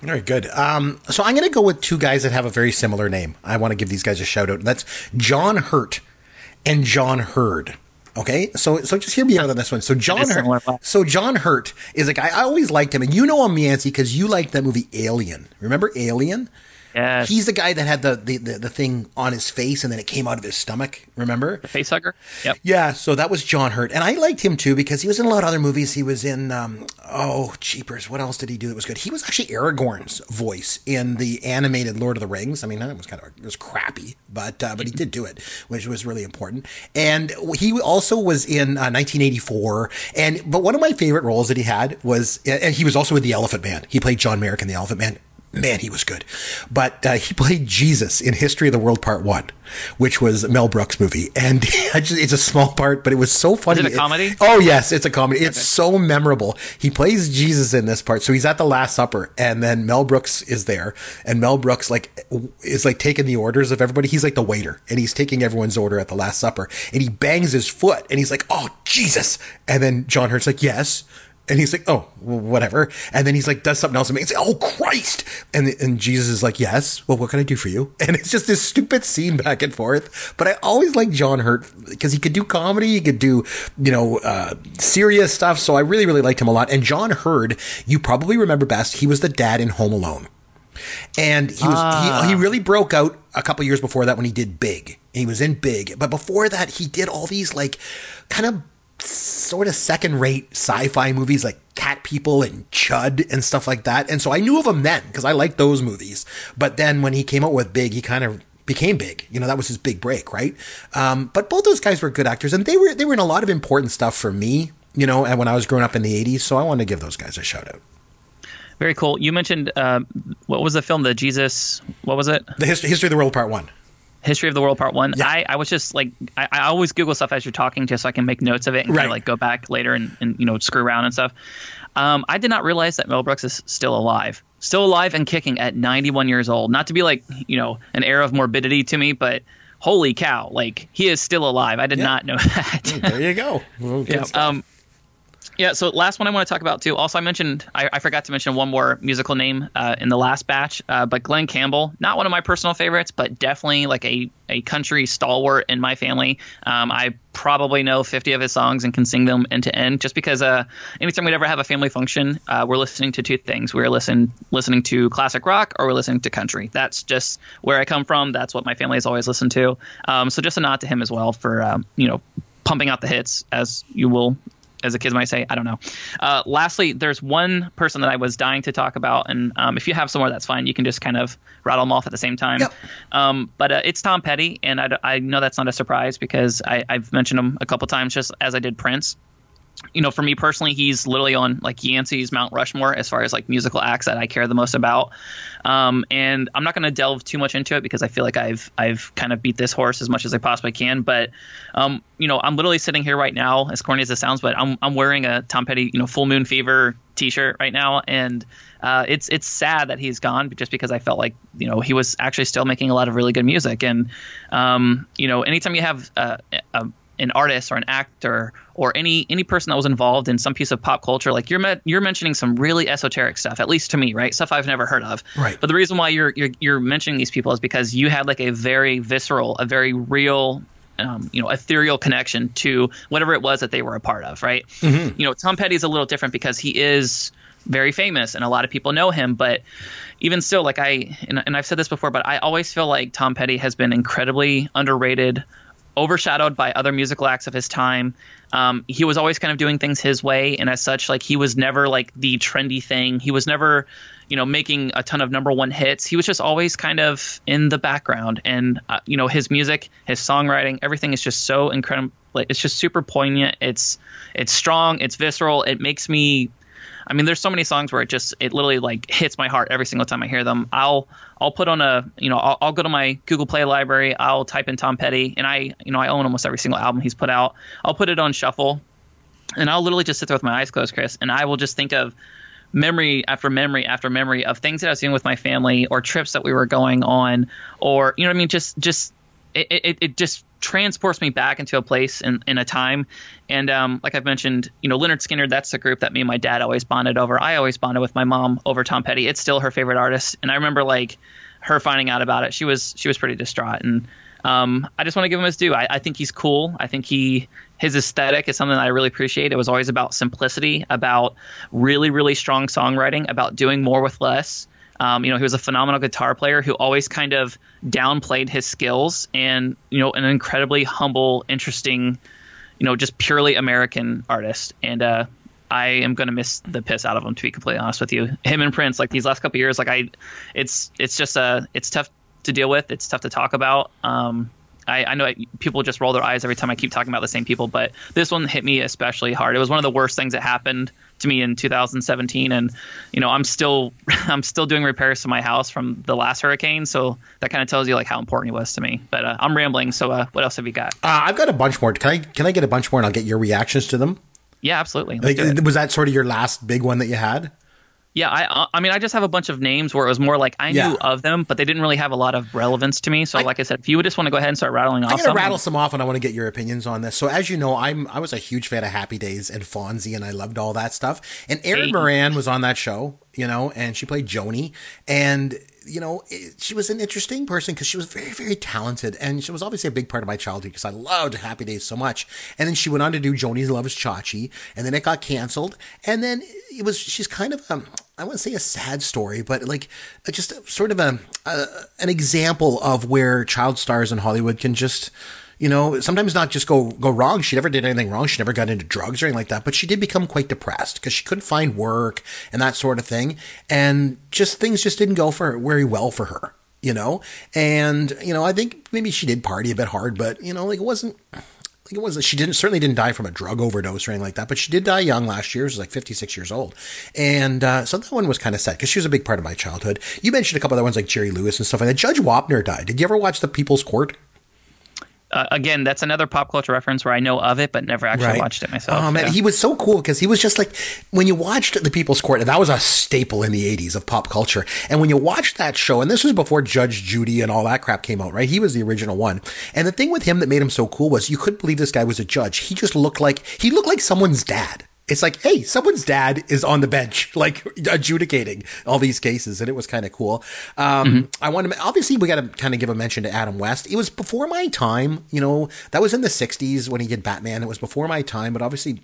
[SPEAKER 1] Very good. Um, so I'm going to go with two guys that have a very similar name. I want to give these guys a shout out. That's John Hurt and John Heard. Okay, so so just hear me out on this one. So John. Hurt, so John Hurt is a guy I always liked him, and you know him, Yancey, because you liked that movie Alien. Remember Alien?
[SPEAKER 2] Yes.
[SPEAKER 1] He's the guy that had the, the the the thing on his face, and then it came out of his stomach. Remember?
[SPEAKER 2] The face hugger. Yep.
[SPEAKER 1] Yeah, so that was John Hurt, and I liked him too because he was in a lot of other movies. He was in um, oh, cheapers. What else did he do that was good? He was actually Aragorn's voice in the animated Lord of the Rings. I mean, it was kind of it was crappy, but uh, but he did do it, which was really important. And he also was in uh, 1984. And but one of my favorite roles that he had was, and he was also with the Elephant Man. He played John Merrick in the Elephant Man man, he was good. But uh, he played Jesus in History of the World Part One, which was Mel Brooks' movie, and it's a small part, but it was so funny.
[SPEAKER 2] Is it a comedy?
[SPEAKER 1] oh yes, it's a comedy. It's so memorable. He plays Jesus in this part, so he's at the Last Supper, and then Mel Brooks is there, and Mel Brooks like is like taking the orders of everybody. He's like the waiter, and he's taking everyone's order at the Last Supper, and he bangs his foot, and he's like, "Oh Jesus!" And then John Hurt's like, "Yes." And he's like, oh, whatever. And then he's like, does something else and makes, oh, Christ. And, and Jesus is like, yes, well, what can I do for you? And it's just this stupid scene back and forth. But I always like John Hurt because he could do comedy. He could do, you know, uh, serious stuff. So I really, really liked him a lot. And John Heard, you probably remember best. He was the dad in Home Alone. And he was, he, he really broke out a couple years before that when he did Big. He was in Big. But before that, he did all these like kind of sort of second rate sci-fi movies like Cat People and Chud and stuff like that. And so I knew of him then because I liked those movies. But then when he came out with Big, he kind of became big. You know, that was his big break, right? Um, but both those guys were good actors and they were they were in a lot of important stuff for me, you know, and when I was growing up in the 80s, so I wanted to give those guys a shout out.
[SPEAKER 2] Very cool. You mentioned uh, what was the film? The Jesus. What was it?
[SPEAKER 1] The history, history of the world part 1.
[SPEAKER 2] History of the World Part One.
[SPEAKER 1] Yeah.
[SPEAKER 2] I, I was just like I, I always Google stuff as you're talking, just so I can make notes of it and kind of like go back later and, and you know screw around and stuff. Um, I did not realize that Mel Brooks is still alive, still alive and kicking at 91 years old. Not to be like you know an air of morbidity to me, but holy cow, like he is still alive. I did
[SPEAKER 1] Yeah.
[SPEAKER 2] not know that.
[SPEAKER 1] There you go. Well,
[SPEAKER 2] Yeah. Um, Yeah, so last one I want to talk about too. Also, I mentioned I, I forgot to mention one more musical name uh, in the last batch, uh, but Glen Campbell, not one of my personal favorites, but definitely like a, a country stalwart in my family. Um, I probably know 50 of his songs and can sing them end to end, just because uh, anytime we'd ever have a family function, uh, we're listening to two things: we're listening listening to classic rock or we're listening to country. That's just where I come from. That's what my family has always listened to. Um, so just a nod to him as well for um, you know pumping out the hits as you will as the kids might say. I don't know. Uh, lastly, there's one person that I was dying to talk about, and um, if you have somewhere, that's fine. You can just kind of rattle them off at the same time.
[SPEAKER 1] Yep.
[SPEAKER 2] Um, but uh, it's Tom Petty, and I, I know that's not a surprise because I, I've mentioned him a couple times, just as I did Prince you know, for me personally, he's literally on like Yancey's Mount Rushmore as far as like musical acts that I care the most about. Um, and I'm not going to delve too much into it because I feel like I've I've kind of beat this horse as much as I possibly can. But um, you know, I'm literally sitting here right now, as corny as it sounds, but I'm I'm wearing a Tom Petty, you know, Full Moon Fever T-shirt right now, and uh, it's it's sad that he's gone, just because I felt like you know he was actually still making a lot of really good music, and um, you know, anytime you have uh, a an artist or an actor or any any person that was involved in some piece of pop culture like you're me- you're mentioning some really esoteric stuff at least to me right stuff I've never heard of
[SPEAKER 1] Right.
[SPEAKER 2] but the reason why you're you're, you're mentioning these people is because you had like a very visceral a very real um, you know, ethereal connection to whatever it was that they were a part of, right? You know, Tom Petty's a little different because he is very famous and a lot of people know him, but even still, like I and, and I've said this before, but I always feel like Tom Petty has been incredibly underrated, overshadowed by other musical acts of his time. Um, he was always kind of doing things his way, and as such, like he was never like the trendy thing. He was never, you know, making a ton of number one hits. He was just always kind of in the background, and uh, you know, his music, his songwriting, everything is just so incredible. It's just super poignant. It's it's strong. It's visceral. It makes me I mean, there's so many songs where it just it literally like hits my heart every single time I hear them. I'll I'll put on a you know I'll, I'll go to my Google Play library. I'll type in Tom Petty, and I you know I own almost every single album he's put out. I'll put it on shuffle, and I'll literally just sit there with my eyes closed, Chris, and I will just think of memory after memory after memory of things that I was doing with my family or trips that we were going on, or you know what I mean, just just it, it, it just transports me back into a place in, in a time. And um, like I've mentioned, you know, Lynyrd Skynyrd, that's the group that me and my dad always bonded over. I always bonded with my mom over Tom Petty. It's still her favorite artist. And I remember like her finding out about it. She was she was pretty distraught. And um, I just want to give him his due. I, I think he's cool. I think he his aesthetic is something that I really appreciate. It was always about simplicity, about really really strong songwriting, about doing more with less. Um, you know, he was a phenomenal guitar player who always kind of downplayed his skills and, you know, an incredibly humble, interesting, you know, just purely American artist. And uh, I am going to miss the piss out of him, to be completely honest with you. Him and Prince, like these last couple years, like I, it's, it's just, uh, it's tough to deal with. It's tough to talk about. Um, I, I know I, people just roll their eyes every time I keep talking about the same people, but this one hit me especially hard. It was one of the worst things that happened to me in 2017 and you know i'm still i'm still doing repairs to my house from the last hurricane so that kind of tells you like how important he was to me but uh, i'm rambling so uh, what else have you got
[SPEAKER 1] Uh, I've got a bunch more. Can I can I get a bunch more and I'll get your reactions to them?
[SPEAKER 2] yeah absolutely
[SPEAKER 1] Like, was that sort of your last big one that you had?
[SPEAKER 2] Yeah I, I mean i just have a bunch of names where it was more like i
[SPEAKER 1] Yeah.
[SPEAKER 2] knew of them but they didn't really have a lot of relevance to me so like i said if you would just want to go ahead and start rattling off
[SPEAKER 1] I'm gonna
[SPEAKER 2] some,
[SPEAKER 1] rattle some off, and I want to get your opinions on this. So, as you know, I'm I was a huge fan of Happy Days and Fonzie, and I loved all that stuff. And Erin
[SPEAKER 2] Hey.
[SPEAKER 1] Moran was on that show, you know, and she played Joanie, and you know, it, she was an interesting person because she was very, very talented, and she was obviously a big part of my childhood because I loved Happy Days so much. And then she went on to do Joanie's Love Is Chachi, and then it got canceled, and then it was she's kind of um, I wouldn't say a sad story, but like just sort of a, a an example of where child stars in Hollywood can just you know, sometimes not just go go wrong. She never did anything wrong. She never got into drugs or anything like that. But she did become quite depressed because she couldn't find work and that sort of thing, and just things just didn't go for very well for her. You know, and you know, I think maybe she did party a bit hard, but you know, like it wasn't. It wasn't. She didn't certainly didn't die from a drug overdose or anything like that, but she did die young last year. She was like fifty six years old, and uh, so that one was kind of sad because she was a big part of my childhood. You mentioned a couple other ones like Jerry Lewis and stuff like that. Judge Wapner died. Did you ever watch The People's Court?
[SPEAKER 2] Uh, again that's another pop culture reference where i know of it but never actually watched it myself
[SPEAKER 1] Oh man,
[SPEAKER 2] Yeah.
[SPEAKER 1] he was so cool because he was just like when you watched The People's Court, that was a staple in the '80s of pop culture. And when you watched that show, and this was before Judge Judy and all that crap came out, right? He was the original one. And the thing with him that made him so cool was you couldn't believe this guy was a judge. He just looked like he looked like someone's dad. It's like, hey, someone's dad is on the bench, like adjudicating all these cases, and it was kind of cool. Um, mm-hmm. I want to obviously we got to kind of give a mention to Adam West. It was before my time, you know. That was in the '60s when he did Batman. It was before my time, but obviously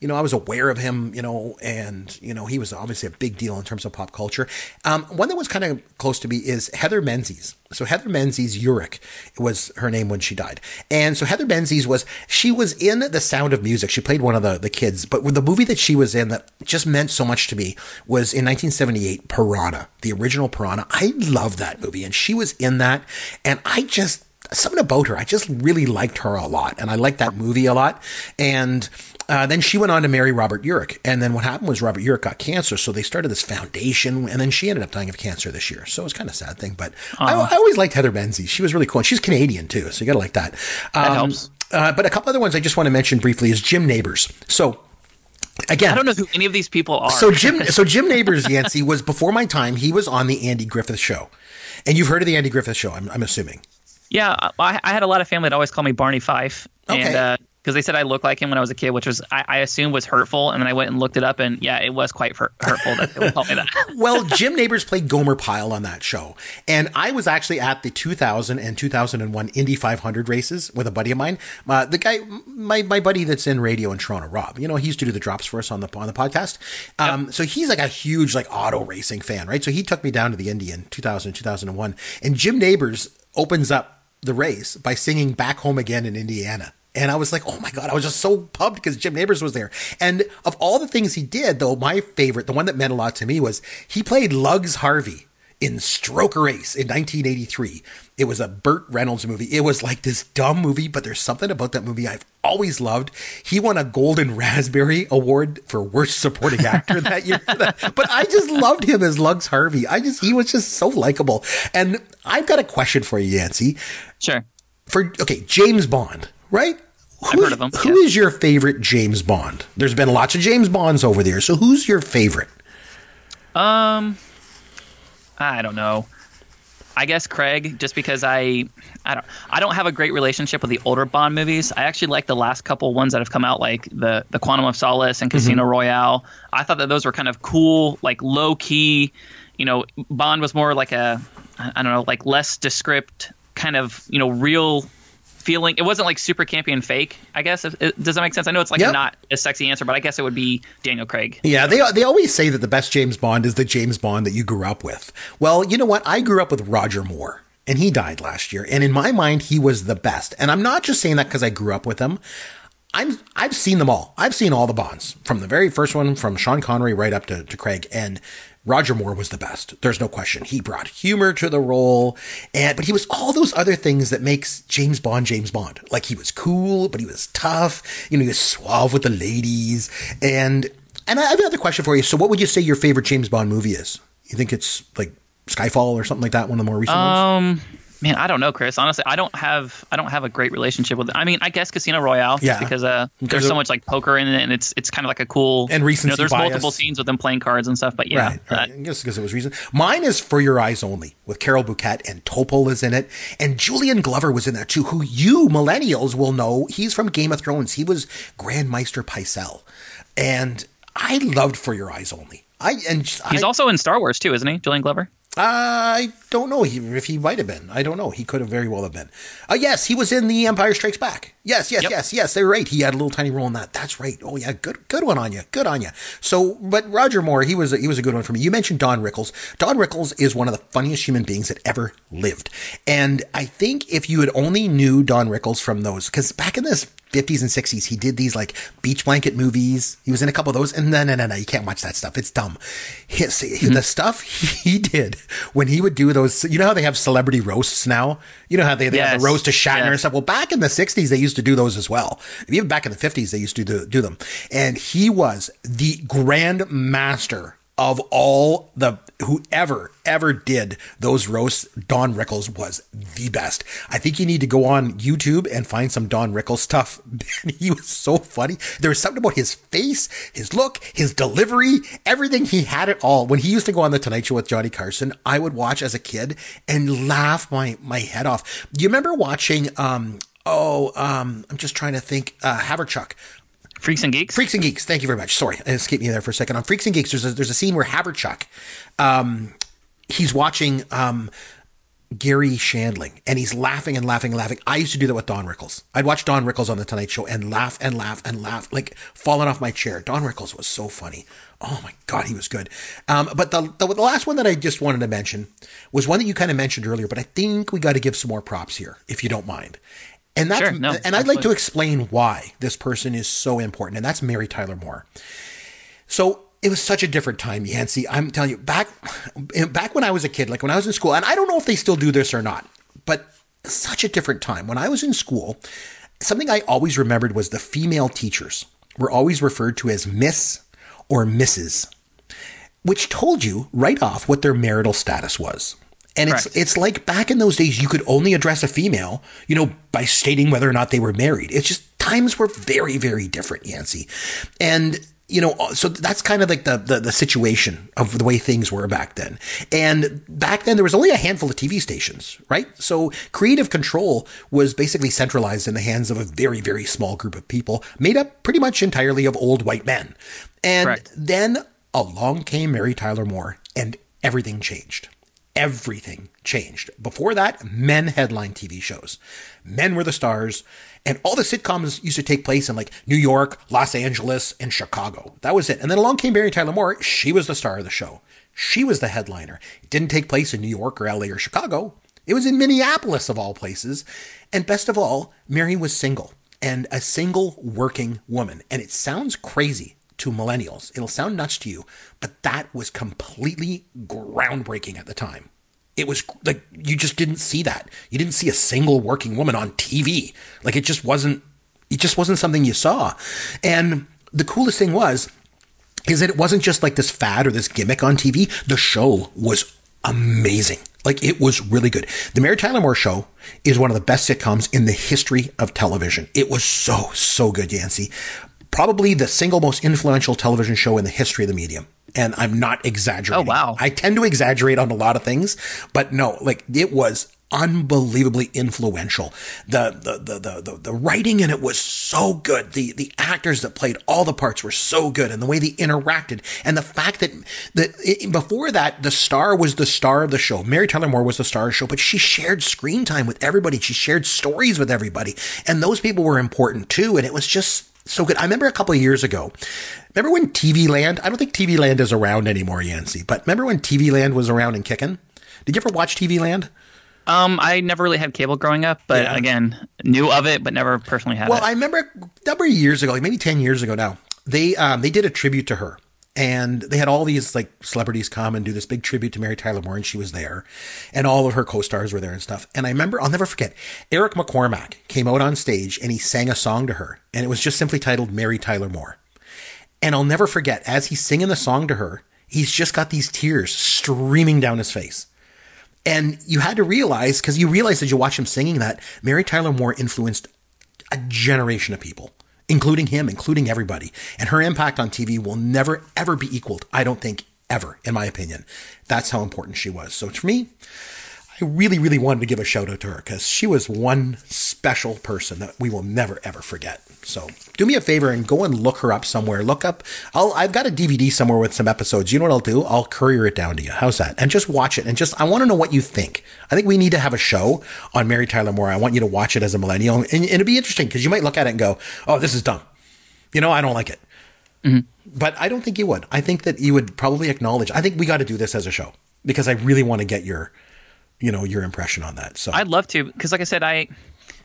[SPEAKER 1] you know, I was aware of him, you know, and, you know, he was obviously a big deal in terms of pop culture. Um, one that was kind of close to me is Heather Menzies. So Heather Menzies Urich was her name when she died. And so Heather Menzies was, she was in The Sound of Music. She played one of the, the kids, but the movie that she was in that just meant so much to me was in 1978, Piranha, the original Piranha. I love that movie and she was in that. And I just, something about her, I just really liked her a lot. And I liked that movie a lot. And, uh, then she went on to marry Robert Urich. And then what happened was Robert Urich got cancer. So they started this foundation. And then she ended up dying of cancer this year. So it was kind of a sad thing. But I, I, always liked Heather Menzies. She was really cool. And she's Canadian too. So you got to like that.
[SPEAKER 2] Um, that helps.
[SPEAKER 1] Uh, but a couple other ones I just want to mention briefly is Jim Nabors. So again,
[SPEAKER 2] I don't know who any of these people are.
[SPEAKER 1] So Jim, so Jim Nabors, Yancey, was before my time. He was on the Andy Griffith Show, and you've heard of the Andy Griffith Show, I'm, I'm assuming.
[SPEAKER 2] Yeah, I, I, had a lot of family that always called me Barney Fife, okay. and uh, because they said I looked like him when I was a kid, which was I, I assumed was hurtful, and then I went and looked it up, and yeah, it was quite hurtful that they would call me that.
[SPEAKER 1] well, Jim Nabors played Gomer Pyle on that show, and I was actually at the 2000 and 2001 Indy 500 races with a buddy of mine. Uh, the guy, my my buddy that's in radio in Toronto, Rob. You know, he used to do the drops for us on the on the podcast. Um, yep. So he's like a huge like auto racing fan, right? So he took me down to the Indy in 2000 2001, and Jim Nabors opens up the race by singing "Back Home Again" in Indiana. And I was like, oh my God, I was just so pumped because Jim Nabors was there. And of all the things he did, though, my favorite, the one that meant a lot to me was he played Lugs Harvey in Stroker Ace in 1983. It was a Burt Reynolds movie. It was like this dumb movie, but there's something about that movie I've always loved. He won a Golden Raspberry Award for Worst Supporting Actor that year. But I just loved him as Lugs Harvey. I just, he was just so likable. And I've got a question for you, Yancey.
[SPEAKER 2] Sure.
[SPEAKER 1] For, okay, James Bond, right?
[SPEAKER 2] I've heard of them.
[SPEAKER 1] Who is your favorite James Bond? There's been lots of James Bonds over there. So who's your favorite?
[SPEAKER 2] Um, I don't know. I guess Craig, just because I, I don't, I don't have a great relationship with the older Bond movies. I actually like the last couple ones that have come out, like the the Quantum of Solace and Casino mm-hmm. Royale. I thought that those were kind of cool, like low key. You know, Bond was more like a, I don't know, like less descript, kind of you know real feeling. It wasn't like super campy and fake. I guess it, does that make sense? I know it's like yep. not a sexy answer, but I guess it would be Daniel Craig.
[SPEAKER 1] Yeah, they they always say that the best James Bond is the James Bond that you grew up with. Well, you know what? I grew up with Roger Moore. And he died last year. And in my mind, he was the best. And I'm not just saying that because I grew up with him. I'm I've seen them all. I've seen all the Bonds from the very first one, from Sean Connery right up to, to Craig. And Roger Moore was the best. There's no question. He brought humor to the role, and but he was all those other things that makes James Bond James Bond. Like he was cool, but he was tough. You know, he was suave with the ladies. And and I have another question for you. So, what would you say your favorite James Bond movie is? You think it's like Skyfall or something like that? One of the more recent
[SPEAKER 2] um,
[SPEAKER 1] ones.
[SPEAKER 2] Man, I don't know, Chris. Honestly, I don't have I don't have a great relationship with it. I mean, I guess Casino Royale, yeah. because uh, there's so much like poker in it, and it's it's kind of like a cool
[SPEAKER 1] and recent. You
[SPEAKER 2] know, there's bias. multiple scenes with them playing cards and stuff. But yeah,
[SPEAKER 1] right, right. I guess because it was recent. Mine is For Your Eyes Only with Carole Bouquet and Topol is in it, and Julian Glover was in that too. Who you millennials will know? He's from Game of Thrones. He was Grand Maester Pycelle, and I loved For Your Eyes Only. I and
[SPEAKER 2] he's
[SPEAKER 1] I,
[SPEAKER 2] also in Star Wars too, isn't he, Julian Glover?
[SPEAKER 1] I don't know if he might have been. I don't know. He could have very well have been. Uh, yes, he was in The Empire Strikes Back. Yes, yes, yep. yes, yes. They're right. He had a little tiny role in that. That's right. Oh yeah, good, good one on you. Good on you. So, but Roger Moore, he was a, he was a good one for me. You mentioned Don Rickles. Don Rickles is one of the funniest human beings that ever lived. And I think if you had only knew Don Rickles from those, because back in this 50s and 60s, he did these like beach blanket movies. He was in a couple of those. And no, no, no, no, you can't watch that stuff. It's dumb. His, mm-hmm. The stuff he did when he would do those, you know how they have celebrity roasts now? You know how they, they yes. have the roast to Shatner yes. and stuff. Well, back in the 60s, they used to do those as well. Even back in the 50s, they used to do, do them. And he was the grand master of all the whoever ever did those roasts, Don Rickles was the best. I think you need to go on YouTube and find some Don Rickles stuff. he was so funny. There was something about his face, his look, his delivery, everything. He had it all. When he used to go on the Tonight Show with Johnny Carson, I would watch as a kid and laugh my my head off. Do you remember watching? Um, oh, um, I'm just trying to think. Uh, Haverchuck
[SPEAKER 2] Freaks and Geeks.
[SPEAKER 1] Freaks and Geeks. Thank you very much. Sorry, it escaped me there for a second. On Freaks and Geeks, there's a, there's a scene where Haverchuck, um, he's watching um, Garry Shandling and he's laughing and laughing and laughing. I used to do that with Don Rickles. I'd watch Don Rickles on the Tonight Show and laugh and laugh and laugh, like falling off my chair. Don Rickles was so funny. Oh my God, he was good. Um, but the, the, the last one that I just wanted to mention was one that you kind of mentioned earlier, but I think we got to give some more props here, if you don't mind. And that's,
[SPEAKER 2] Sure, no,
[SPEAKER 1] and I'd like to explain why this person is so important, and that's Mary Tyler Moore. So it was such a different time, Yancey. I'm telling you, back eh, back when I was a kid, like when I was in school, and I don't know if they still do this or not, but such a different time. When I was in school, something I always remembered was the female teachers were always referred to as Miss or Mrs which told you right off what their marital status was. And it's
[SPEAKER 2] Correct.
[SPEAKER 1] it's like back in those days you could only address a female, you know, by stating whether or not they were married. It's just times were very very different, Yancey. And you know, uh, so that's kind of like the, the the situation of the way things were back then. And back then there was only a handful of TV stations, right? So creative control was basically centralized in the hands of a very very small group of people made up pretty much entirely of old white men. And
[SPEAKER 2] Correct.
[SPEAKER 1] then along came Mary Tyler Moore, and everything changed. Everything changed. Before that, men headlined TV shows. Men were the stars, and all the sitcoms used to take place in like New York, Los Angeles, and Chicago. That was it. And then along came Mary Tyler Moore. She was the star of the show. She was the headliner. It didn't take place in New York or LA or Chicago. It was in Minneapolis, of all places. And best of all, Mary was single and a single working woman. And it sounds crazy to millennials. It'll sound nuts to you, but that was completely groundbreaking at the time. It was like you just didn't see that. You didn't see a single working woman on TV. Like it just wasn't it just wasn't something you saw. And the coolest thing was is that it wasn't just like this fad or this gimmick on TV. The show was amazing. Like it was really good. The Mary Tyler Moore Show is one of the best sitcoms in the history of television. It was so, so good, Yancey. Probably the single most influential television show in the history of the medium. And I'm not exaggerating.
[SPEAKER 2] Oh, wow.
[SPEAKER 1] I tend to exaggerate on a lot of things, but no, like it was unbelievably influential. The the, the the the the writing in it was so good. The the actors that played all the parts were so good, and the way they interacted, and the fact that that it, before that the star was the star of the show. Mary Tyler Moore was the star of the show, but she shared screen time with everybody. She shared stories with everybody, and those people were important too. And it was just so good. I remember a couple of years ago. Remember when TV Land? I don't think TV Land is around anymore, Yancey. But remember when TV Land was around and kicking? Did you ever watch TV Land?
[SPEAKER 2] Um, I never really had cable growing up, but
[SPEAKER 1] Yeah.
[SPEAKER 2] again, knew of it, but never personally had
[SPEAKER 1] Well,
[SPEAKER 2] it.
[SPEAKER 1] Well, I remember a number of years ago, like maybe ten years ago now, they um, they did a tribute to her, and they had all these like celebrities come and do this big tribute to Mary Tyler Moore, and she was there, and all of her co-stars were there and stuff. And I remember, I'll never forget, Eric McCormack came out on stage and he sang a song to her, and it was just simply titled Mary Tyler Moore. And I'll never forget, as he's singing the song to her, he's just got these tears streaming down his face. And you had to realize, because you realize as you watch him singing that, Mary Tyler Moore influenced a generation of people, including him, including everybody. And her impact on TV will never, ever be equaled. I don't think ever, in my opinion. That's how important she was. So for me, I really, really wanted to give a shout out to her because she was one special person that we will never, ever forget. So do me a favor and go and look her up somewhere. Look up, I'll, I've got a DVD somewhere with some episodes. You know what I'll do? I'll courier it down to you. How's that? And just watch it and just, I want to know what you think. I think we need to have a show on Mary Tyler Moore. I want you to watch it as a millennial and, and it'd be interesting because you might look at it and go, oh, this is dumb. You know, I don't like it. Mm-hmm. But I don't think you would. I think that you would probably acknowledge. I think we got to do this as a show because I really want to get your, you know, your impression on that. So
[SPEAKER 2] I'd love to, because like I said, I,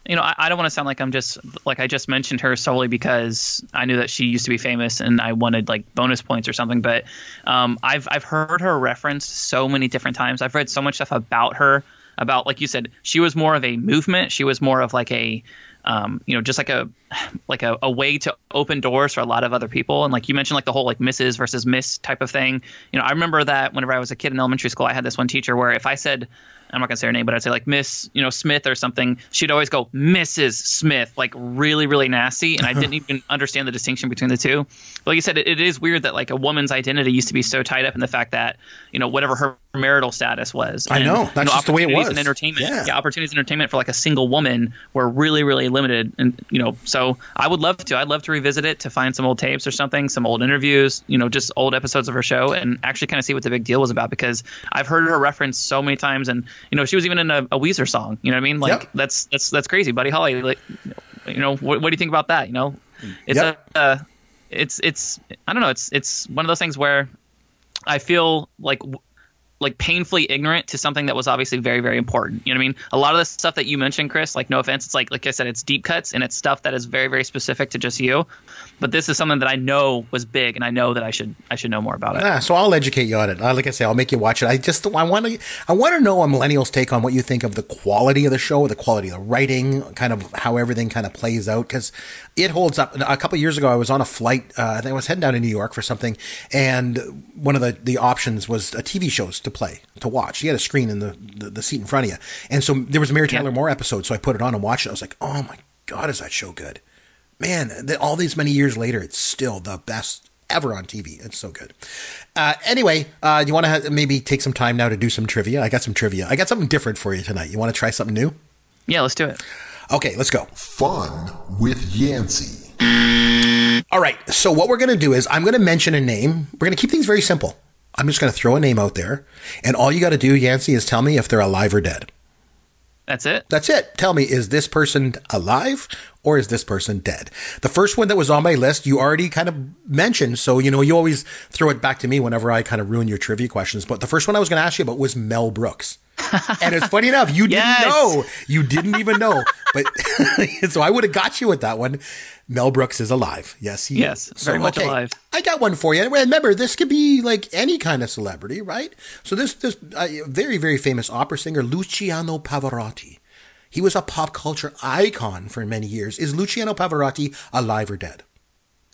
[SPEAKER 2] you know, I, I don't want to sound like I'm just like I just mentioned her solely because I knew that she used to be famous and I wanted like bonus points or something. But um, I've I've heard her referenced so many different times. I've read so much stuff about her. About like you said, she was more of a movement. She was more of like a um, you know, just like a like a, a way to open doors for a lot of other people. And like you mentioned, like the whole like Mrs. versus Miss type of thing. You know, I remember that whenever I was a kid in elementary school, I had this one teacher where if I said I'm not gonna say her name, but I'd say like Miss, you know, Smith or something. She'd always go Mrs. Smith, like really, really nasty, and I didn't even understand the distinction between the two. But like you said, it, it is weird that like a woman's identity used to be so tied up in the fact that you know whatever her marital status was.
[SPEAKER 1] I know. That's
[SPEAKER 2] you
[SPEAKER 1] just the way it was.
[SPEAKER 2] In entertainment,
[SPEAKER 1] Yeah.
[SPEAKER 2] yeah, opportunities in entertainment for like a single woman were really, really limited, and you know, so I would love to. I'd love to revisit it to find some old tapes or something, some old interviews, you know, just old episodes of her show, and actually kind of see what the big deal was about because I've heard her referenced so many times, and you know, she was even in a, a Weezer song. You know what I mean? Like
[SPEAKER 1] Yep.
[SPEAKER 2] that's that's that's crazy, Buddy Holly. Like, you know, what, what do you think about that? You know, it's
[SPEAKER 1] Yep.
[SPEAKER 2] a, uh, it's it's I don't know. It's it's one of those things where I feel like like painfully ignorant to something that was obviously very very important. You know what I mean? A lot of the stuff that you mentioned, Chris, like no offense, it's like like I said, it's deep cuts and it's stuff that is very very specific to just you. But this is something that I know was big, and I know that I should I should know more about it.
[SPEAKER 1] Ah, so I'll educate you on it. Uh, like I say, I'll make you watch it. I just I want to I want to know a millennials' take on what you think of the quality of the show, the quality of the writing, kind of how everything kind of plays out because it holds up. A couple years ago, I was on a flight. Uh, I think I was heading down to New York for something, and one of the the options was a TV shows to play to watch. You had a screen in the, the the seat in front of you, and so there was a Mary Tyler Moore episode. So I put it on and watched it. I was like, oh my god, is that show good? man, th- all these many years later, it's still the best ever on TV. It's so good. Uh, anyway, uh, you want to ha- maybe take some time now to do some trivia? I got some trivia. I got something different for you tonight. You want to try something new?
[SPEAKER 2] Yeah, let's do it.
[SPEAKER 1] Okay, let's go.
[SPEAKER 4] Fun with Yancey.
[SPEAKER 1] All right. So what we're going to do is I'm going to mention a name. We're going to keep things very simple. I'm just going to throw a name out there, and all you got to do, Yancey, is tell me if they're alive or dead.
[SPEAKER 2] That's it.
[SPEAKER 1] That's it. Tell me, is this person alive or is this person dead? The first one that was on my list, you already kind of mentioned. So, you know, you always throw it back to me whenever I kind of ruin your trivia questions. But the first one I was going to ask you about was Mel Brooks. And it's funny enough, you
[SPEAKER 2] Yes.
[SPEAKER 1] didn't know. You didn't even know. But so I would have got you with that one. Mel Brooks is alive. Yes, he
[SPEAKER 2] Yes,
[SPEAKER 1] is.
[SPEAKER 2] very much alive.
[SPEAKER 1] I got one for you. And Remember, this could be like any kind of celebrity, right? So this this uh, very very famous opera singer Luciano Pavarotti. He was a pop culture icon for many years. Is Luciano Pavarotti alive or dead?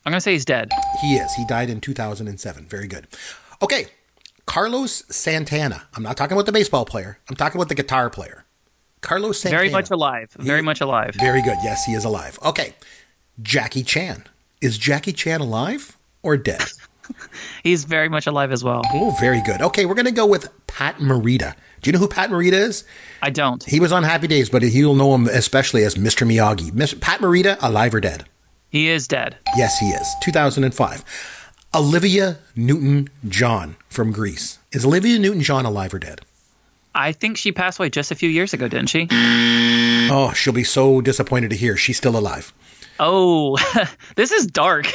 [SPEAKER 2] I'm gonna say he's dead.
[SPEAKER 1] He is. He died in 2007. Very good. Okay, Carlos Santana. I'm not talking about the baseball player. I'm talking about the guitar player. Carlos Santana.
[SPEAKER 2] Very much alive. Very much alive.
[SPEAKER 1] Very good. Yes, he is alive. Okay, Jackie Chan. Is Jackie Chan alive or dead?
[SPEAKER 2] He's very much alive as well.
[SPEAKER 1] Oh, very good. Okay, we're going to go with Pat Morita. Do you know who Pat Morita is?
[SPEAKER 2] I don't.
[SPEAKER 1] He was on Happy Days, but you'll know him especially as Mr. Miyagi. Pat Morita, alive or dead?
[SPEAKER 2] He is dead.
[SPEAKER 1] Yes, he is. 2005. Olivia Newton John from Grease. Is Olivia Newton John alive or dead?
[SPEAKER 2] I think she passed away just a few years ago, didn't she?
[SPEAKER 1] Oh, she'll be so disappointed to hear she's still alive.
[SPEAKER 2] Oh, this is dark.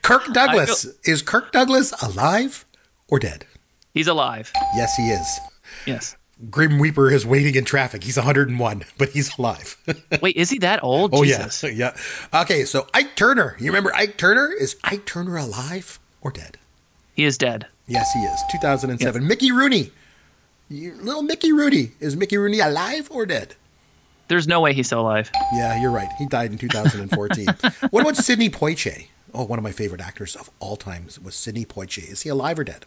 [SPEAKER 1] Kirk Douglas. Is Kirk Douglas alive or dead?
[SPEAKER 2] He's alive.
[SPEAKER 1] Yes, he is.
[SPEAKER 2] Yes.
[SPEAKER 1] Grim Reaper is waiting in traffic. He's 101, but he's alive.
[SPEAKER 2] Wait, is he that old?
[SPEAKER 1] Oh
[SPEAKER 2] Jesus.
[SPEAKER 1] yeah, yeah. Okay, so Ike Turner. You remember Ike Turner? Is Ike Turner alive or dead?
[SPEAKER 2] He is dead.
[SPEAKER 1] Yes, he is. 2007. Mickey Rooney. You, little Mickey Rooney. Is Mickey Rooney alive or dead?
[SPEAKER 2] There's no way he's still alive.
[SPEAKER 1] Yeah, you're right. He died in 2014. what about Sidney Poitier? Oh, one of my favorite actors of all time was Sidney Poitier. Is he alive or dead?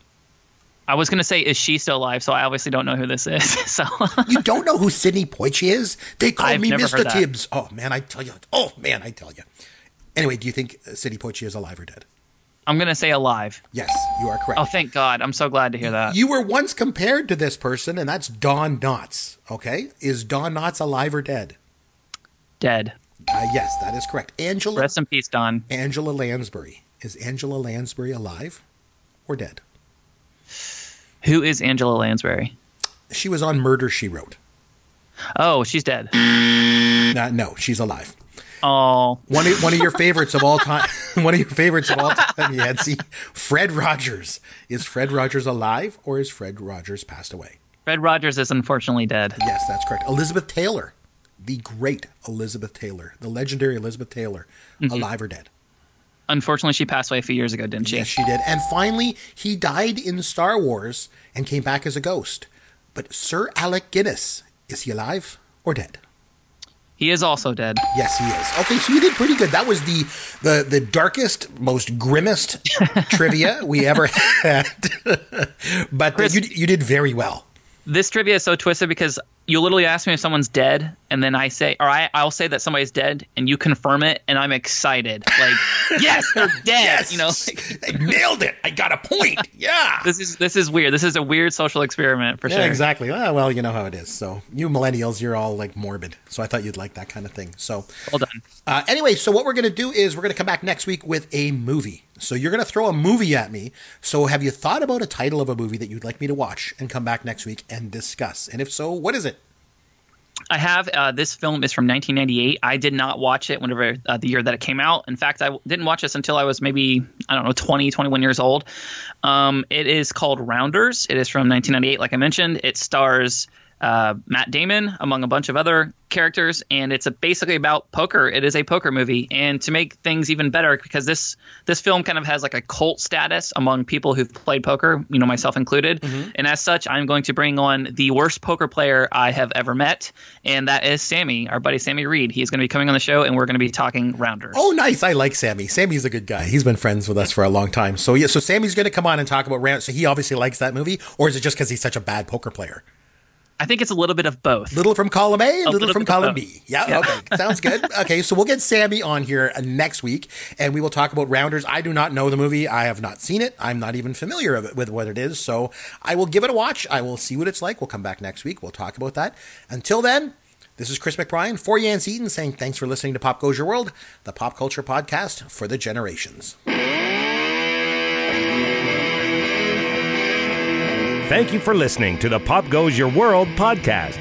[SPEAKER 2] I was gonna say, is she still alive? So I obviously don't know who this is. So
[SPEAKER 1] You don't know who Sidney Poitier is? They call
[SPEAKER 2] I've
[SPEAKER 1] me
[SPEAKER 2] never
[SPEAKER 1] Mr.
[SPEAKER 2] heard that.
[SPEAKER 1] Tibbs. Oh man, I tell you. Oh man, I tell you. Anyway, do you think Sidney Poitier is alive or dead?
[SPEAKER 2] I'm gonna say alive.
[SPEAKER 1] Yes, you are correct.
[SPEAKER 2] Oh, thank God! I'm so glad to hear that.
[SPEAKER 1] You were once compared to this person, and that's Don Knotts. Okay, is Don Knotts alive or dead?
[SPEAKER 2] Dead.
[SPEAKER 1] Uh, yes, that is correct. Angela
[SPEAKER 2] Rest in peace, Don.
[SPEAKER 1] Angela Lansbury is Angela Lansbury alive or dead?
[SPEAKER 2] Who is Angela Lansbury?
[SPEAKER 1] She was on Murder She Wrote.
[SPEAKER 2] Oh, she's dead.
[SPEAKER 1] Uh, no, she's alive.
[SPEAKER 2] Oh,
[SPEAKER 1] One of, one of your favorites of all time. one of your favorites of all time, Yancey. Fred Rogers. Is Fred Rogers alive or is Fred Rogers passed away?
[SPEAKER 2] Fred Rogers is unfortunately dead.
[SPEAKER 1] Yes, that's correct. Elizabeth Taylor, the great Elizabeth Taylor, the legendary Elizabeth Taylor, alive or dead?
[SPEAKER 2] Unfortunately, she passed away a few years ago, didn't she?
[SPEAKER 1] Yes, she did. And finally, he died in Star Wars and came back as a ghost. But Sir Alec Guinness, is he alive or dead?
[SPEAKER 2] He is also dead.
[SPEAKER 1] Yes, he is. Okay, so you did pretty good. That was the the the darkest, most grimmest trivia we ever had. but
[SPEAKER 2] Chris-
[SPEAKER 1] you you did very well.
[SPEAKER 2] this trivia is so twisted because you literally asked me if someone's dead, and then I say, or I, I'll say that somebody's dead, and you confirm it, and I'm excited. Like, yes, they're dead.
[SPEAKER 1] Yes,
[SPEAKER 2] You know,
[SPEAKER 1] I nailed it. I got a point. Yeah.
[SPEAKER 2] this is this is weird. This is a weird social experiment for
[SPEAKER 1] Yeah,
[SPEAKER 2] sure.
[SPEAKER 1] exactly. Well, well, you know how it is. So you millennials, you're all like morbid. So I thought you'd like that kind of thing. So
[SPEAKER 2] Well done.
[SPEAKER 1] uh, anyway, so what we're going to do is we're going to come back next week with a movie. So you're going to throw a movie at me. So have you thought about a title of a movie that you'd like me to watch and come back next week and discuss? And if so, what is it?
[SPEAKER 2] I have uh, this film is from 1998. I did not watch it whenever uh, the year that it came out. In fact, I w- didn't watch this until I was maybe I don't know 20, 21 years old. Um, it is called Rounders. It is from 1998, like I mentioned. It stars uh, Matt Damon among a bunch of other characters, and it's a, basically about poker. It is a poker movie, and to make things even better, because this this film kind of has like a cult status among people who've played poker, you know, myself included. And as such, I'm going to bring on the worst poker player I have ever met, and that is Sammy, our buddy Sammy Reed. He's going to be coming on the show, and we're going to be talking rounders.
[SPEAKER 1] Oh, nice. I like Sammy. Sammy's a good guy. He's been friends with us for a long time. So yeah, so Sammy's going to come on and talk about round. So he obviously likes that movie, or is it just because he's such a bad poker player?
[SPEAKER 2] I think it's a little bit of both.
[SPEAKER 1] Little from column A, a little,
[SPEAKER 2] little
[SPEAKER 1] from column. B. Yeah,
[SPEAKER 2] Yeah.
[SPEAKER 1] okay. Sounds good. Okay, so we'll get Sammy on here uh, next week, and we will talk about Rounders. I do not know the movie. I have not seen it. I'm not even familiar it, with what it is. So I will give it a watch. I will see what it's like. We'll come back next week. We'll talk about that. Until then, this is Chris McBrien for Yancey Eaton saying thanks for listening to Pop Goes Your World, the pop culture podcast for the generations.
[SPEAKER 5] Thank you for listening to the Pop Goes Your World podcast.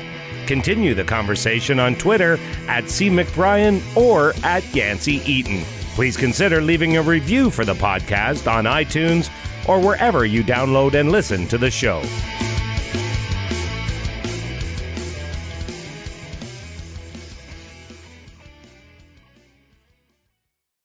[SPEAKER 5] Continue the conversation on Twitter at C. McBrien or at Yancey Eaton. Please consider leaving a review for the podcast on iTunes or wherever you download and listen to the show.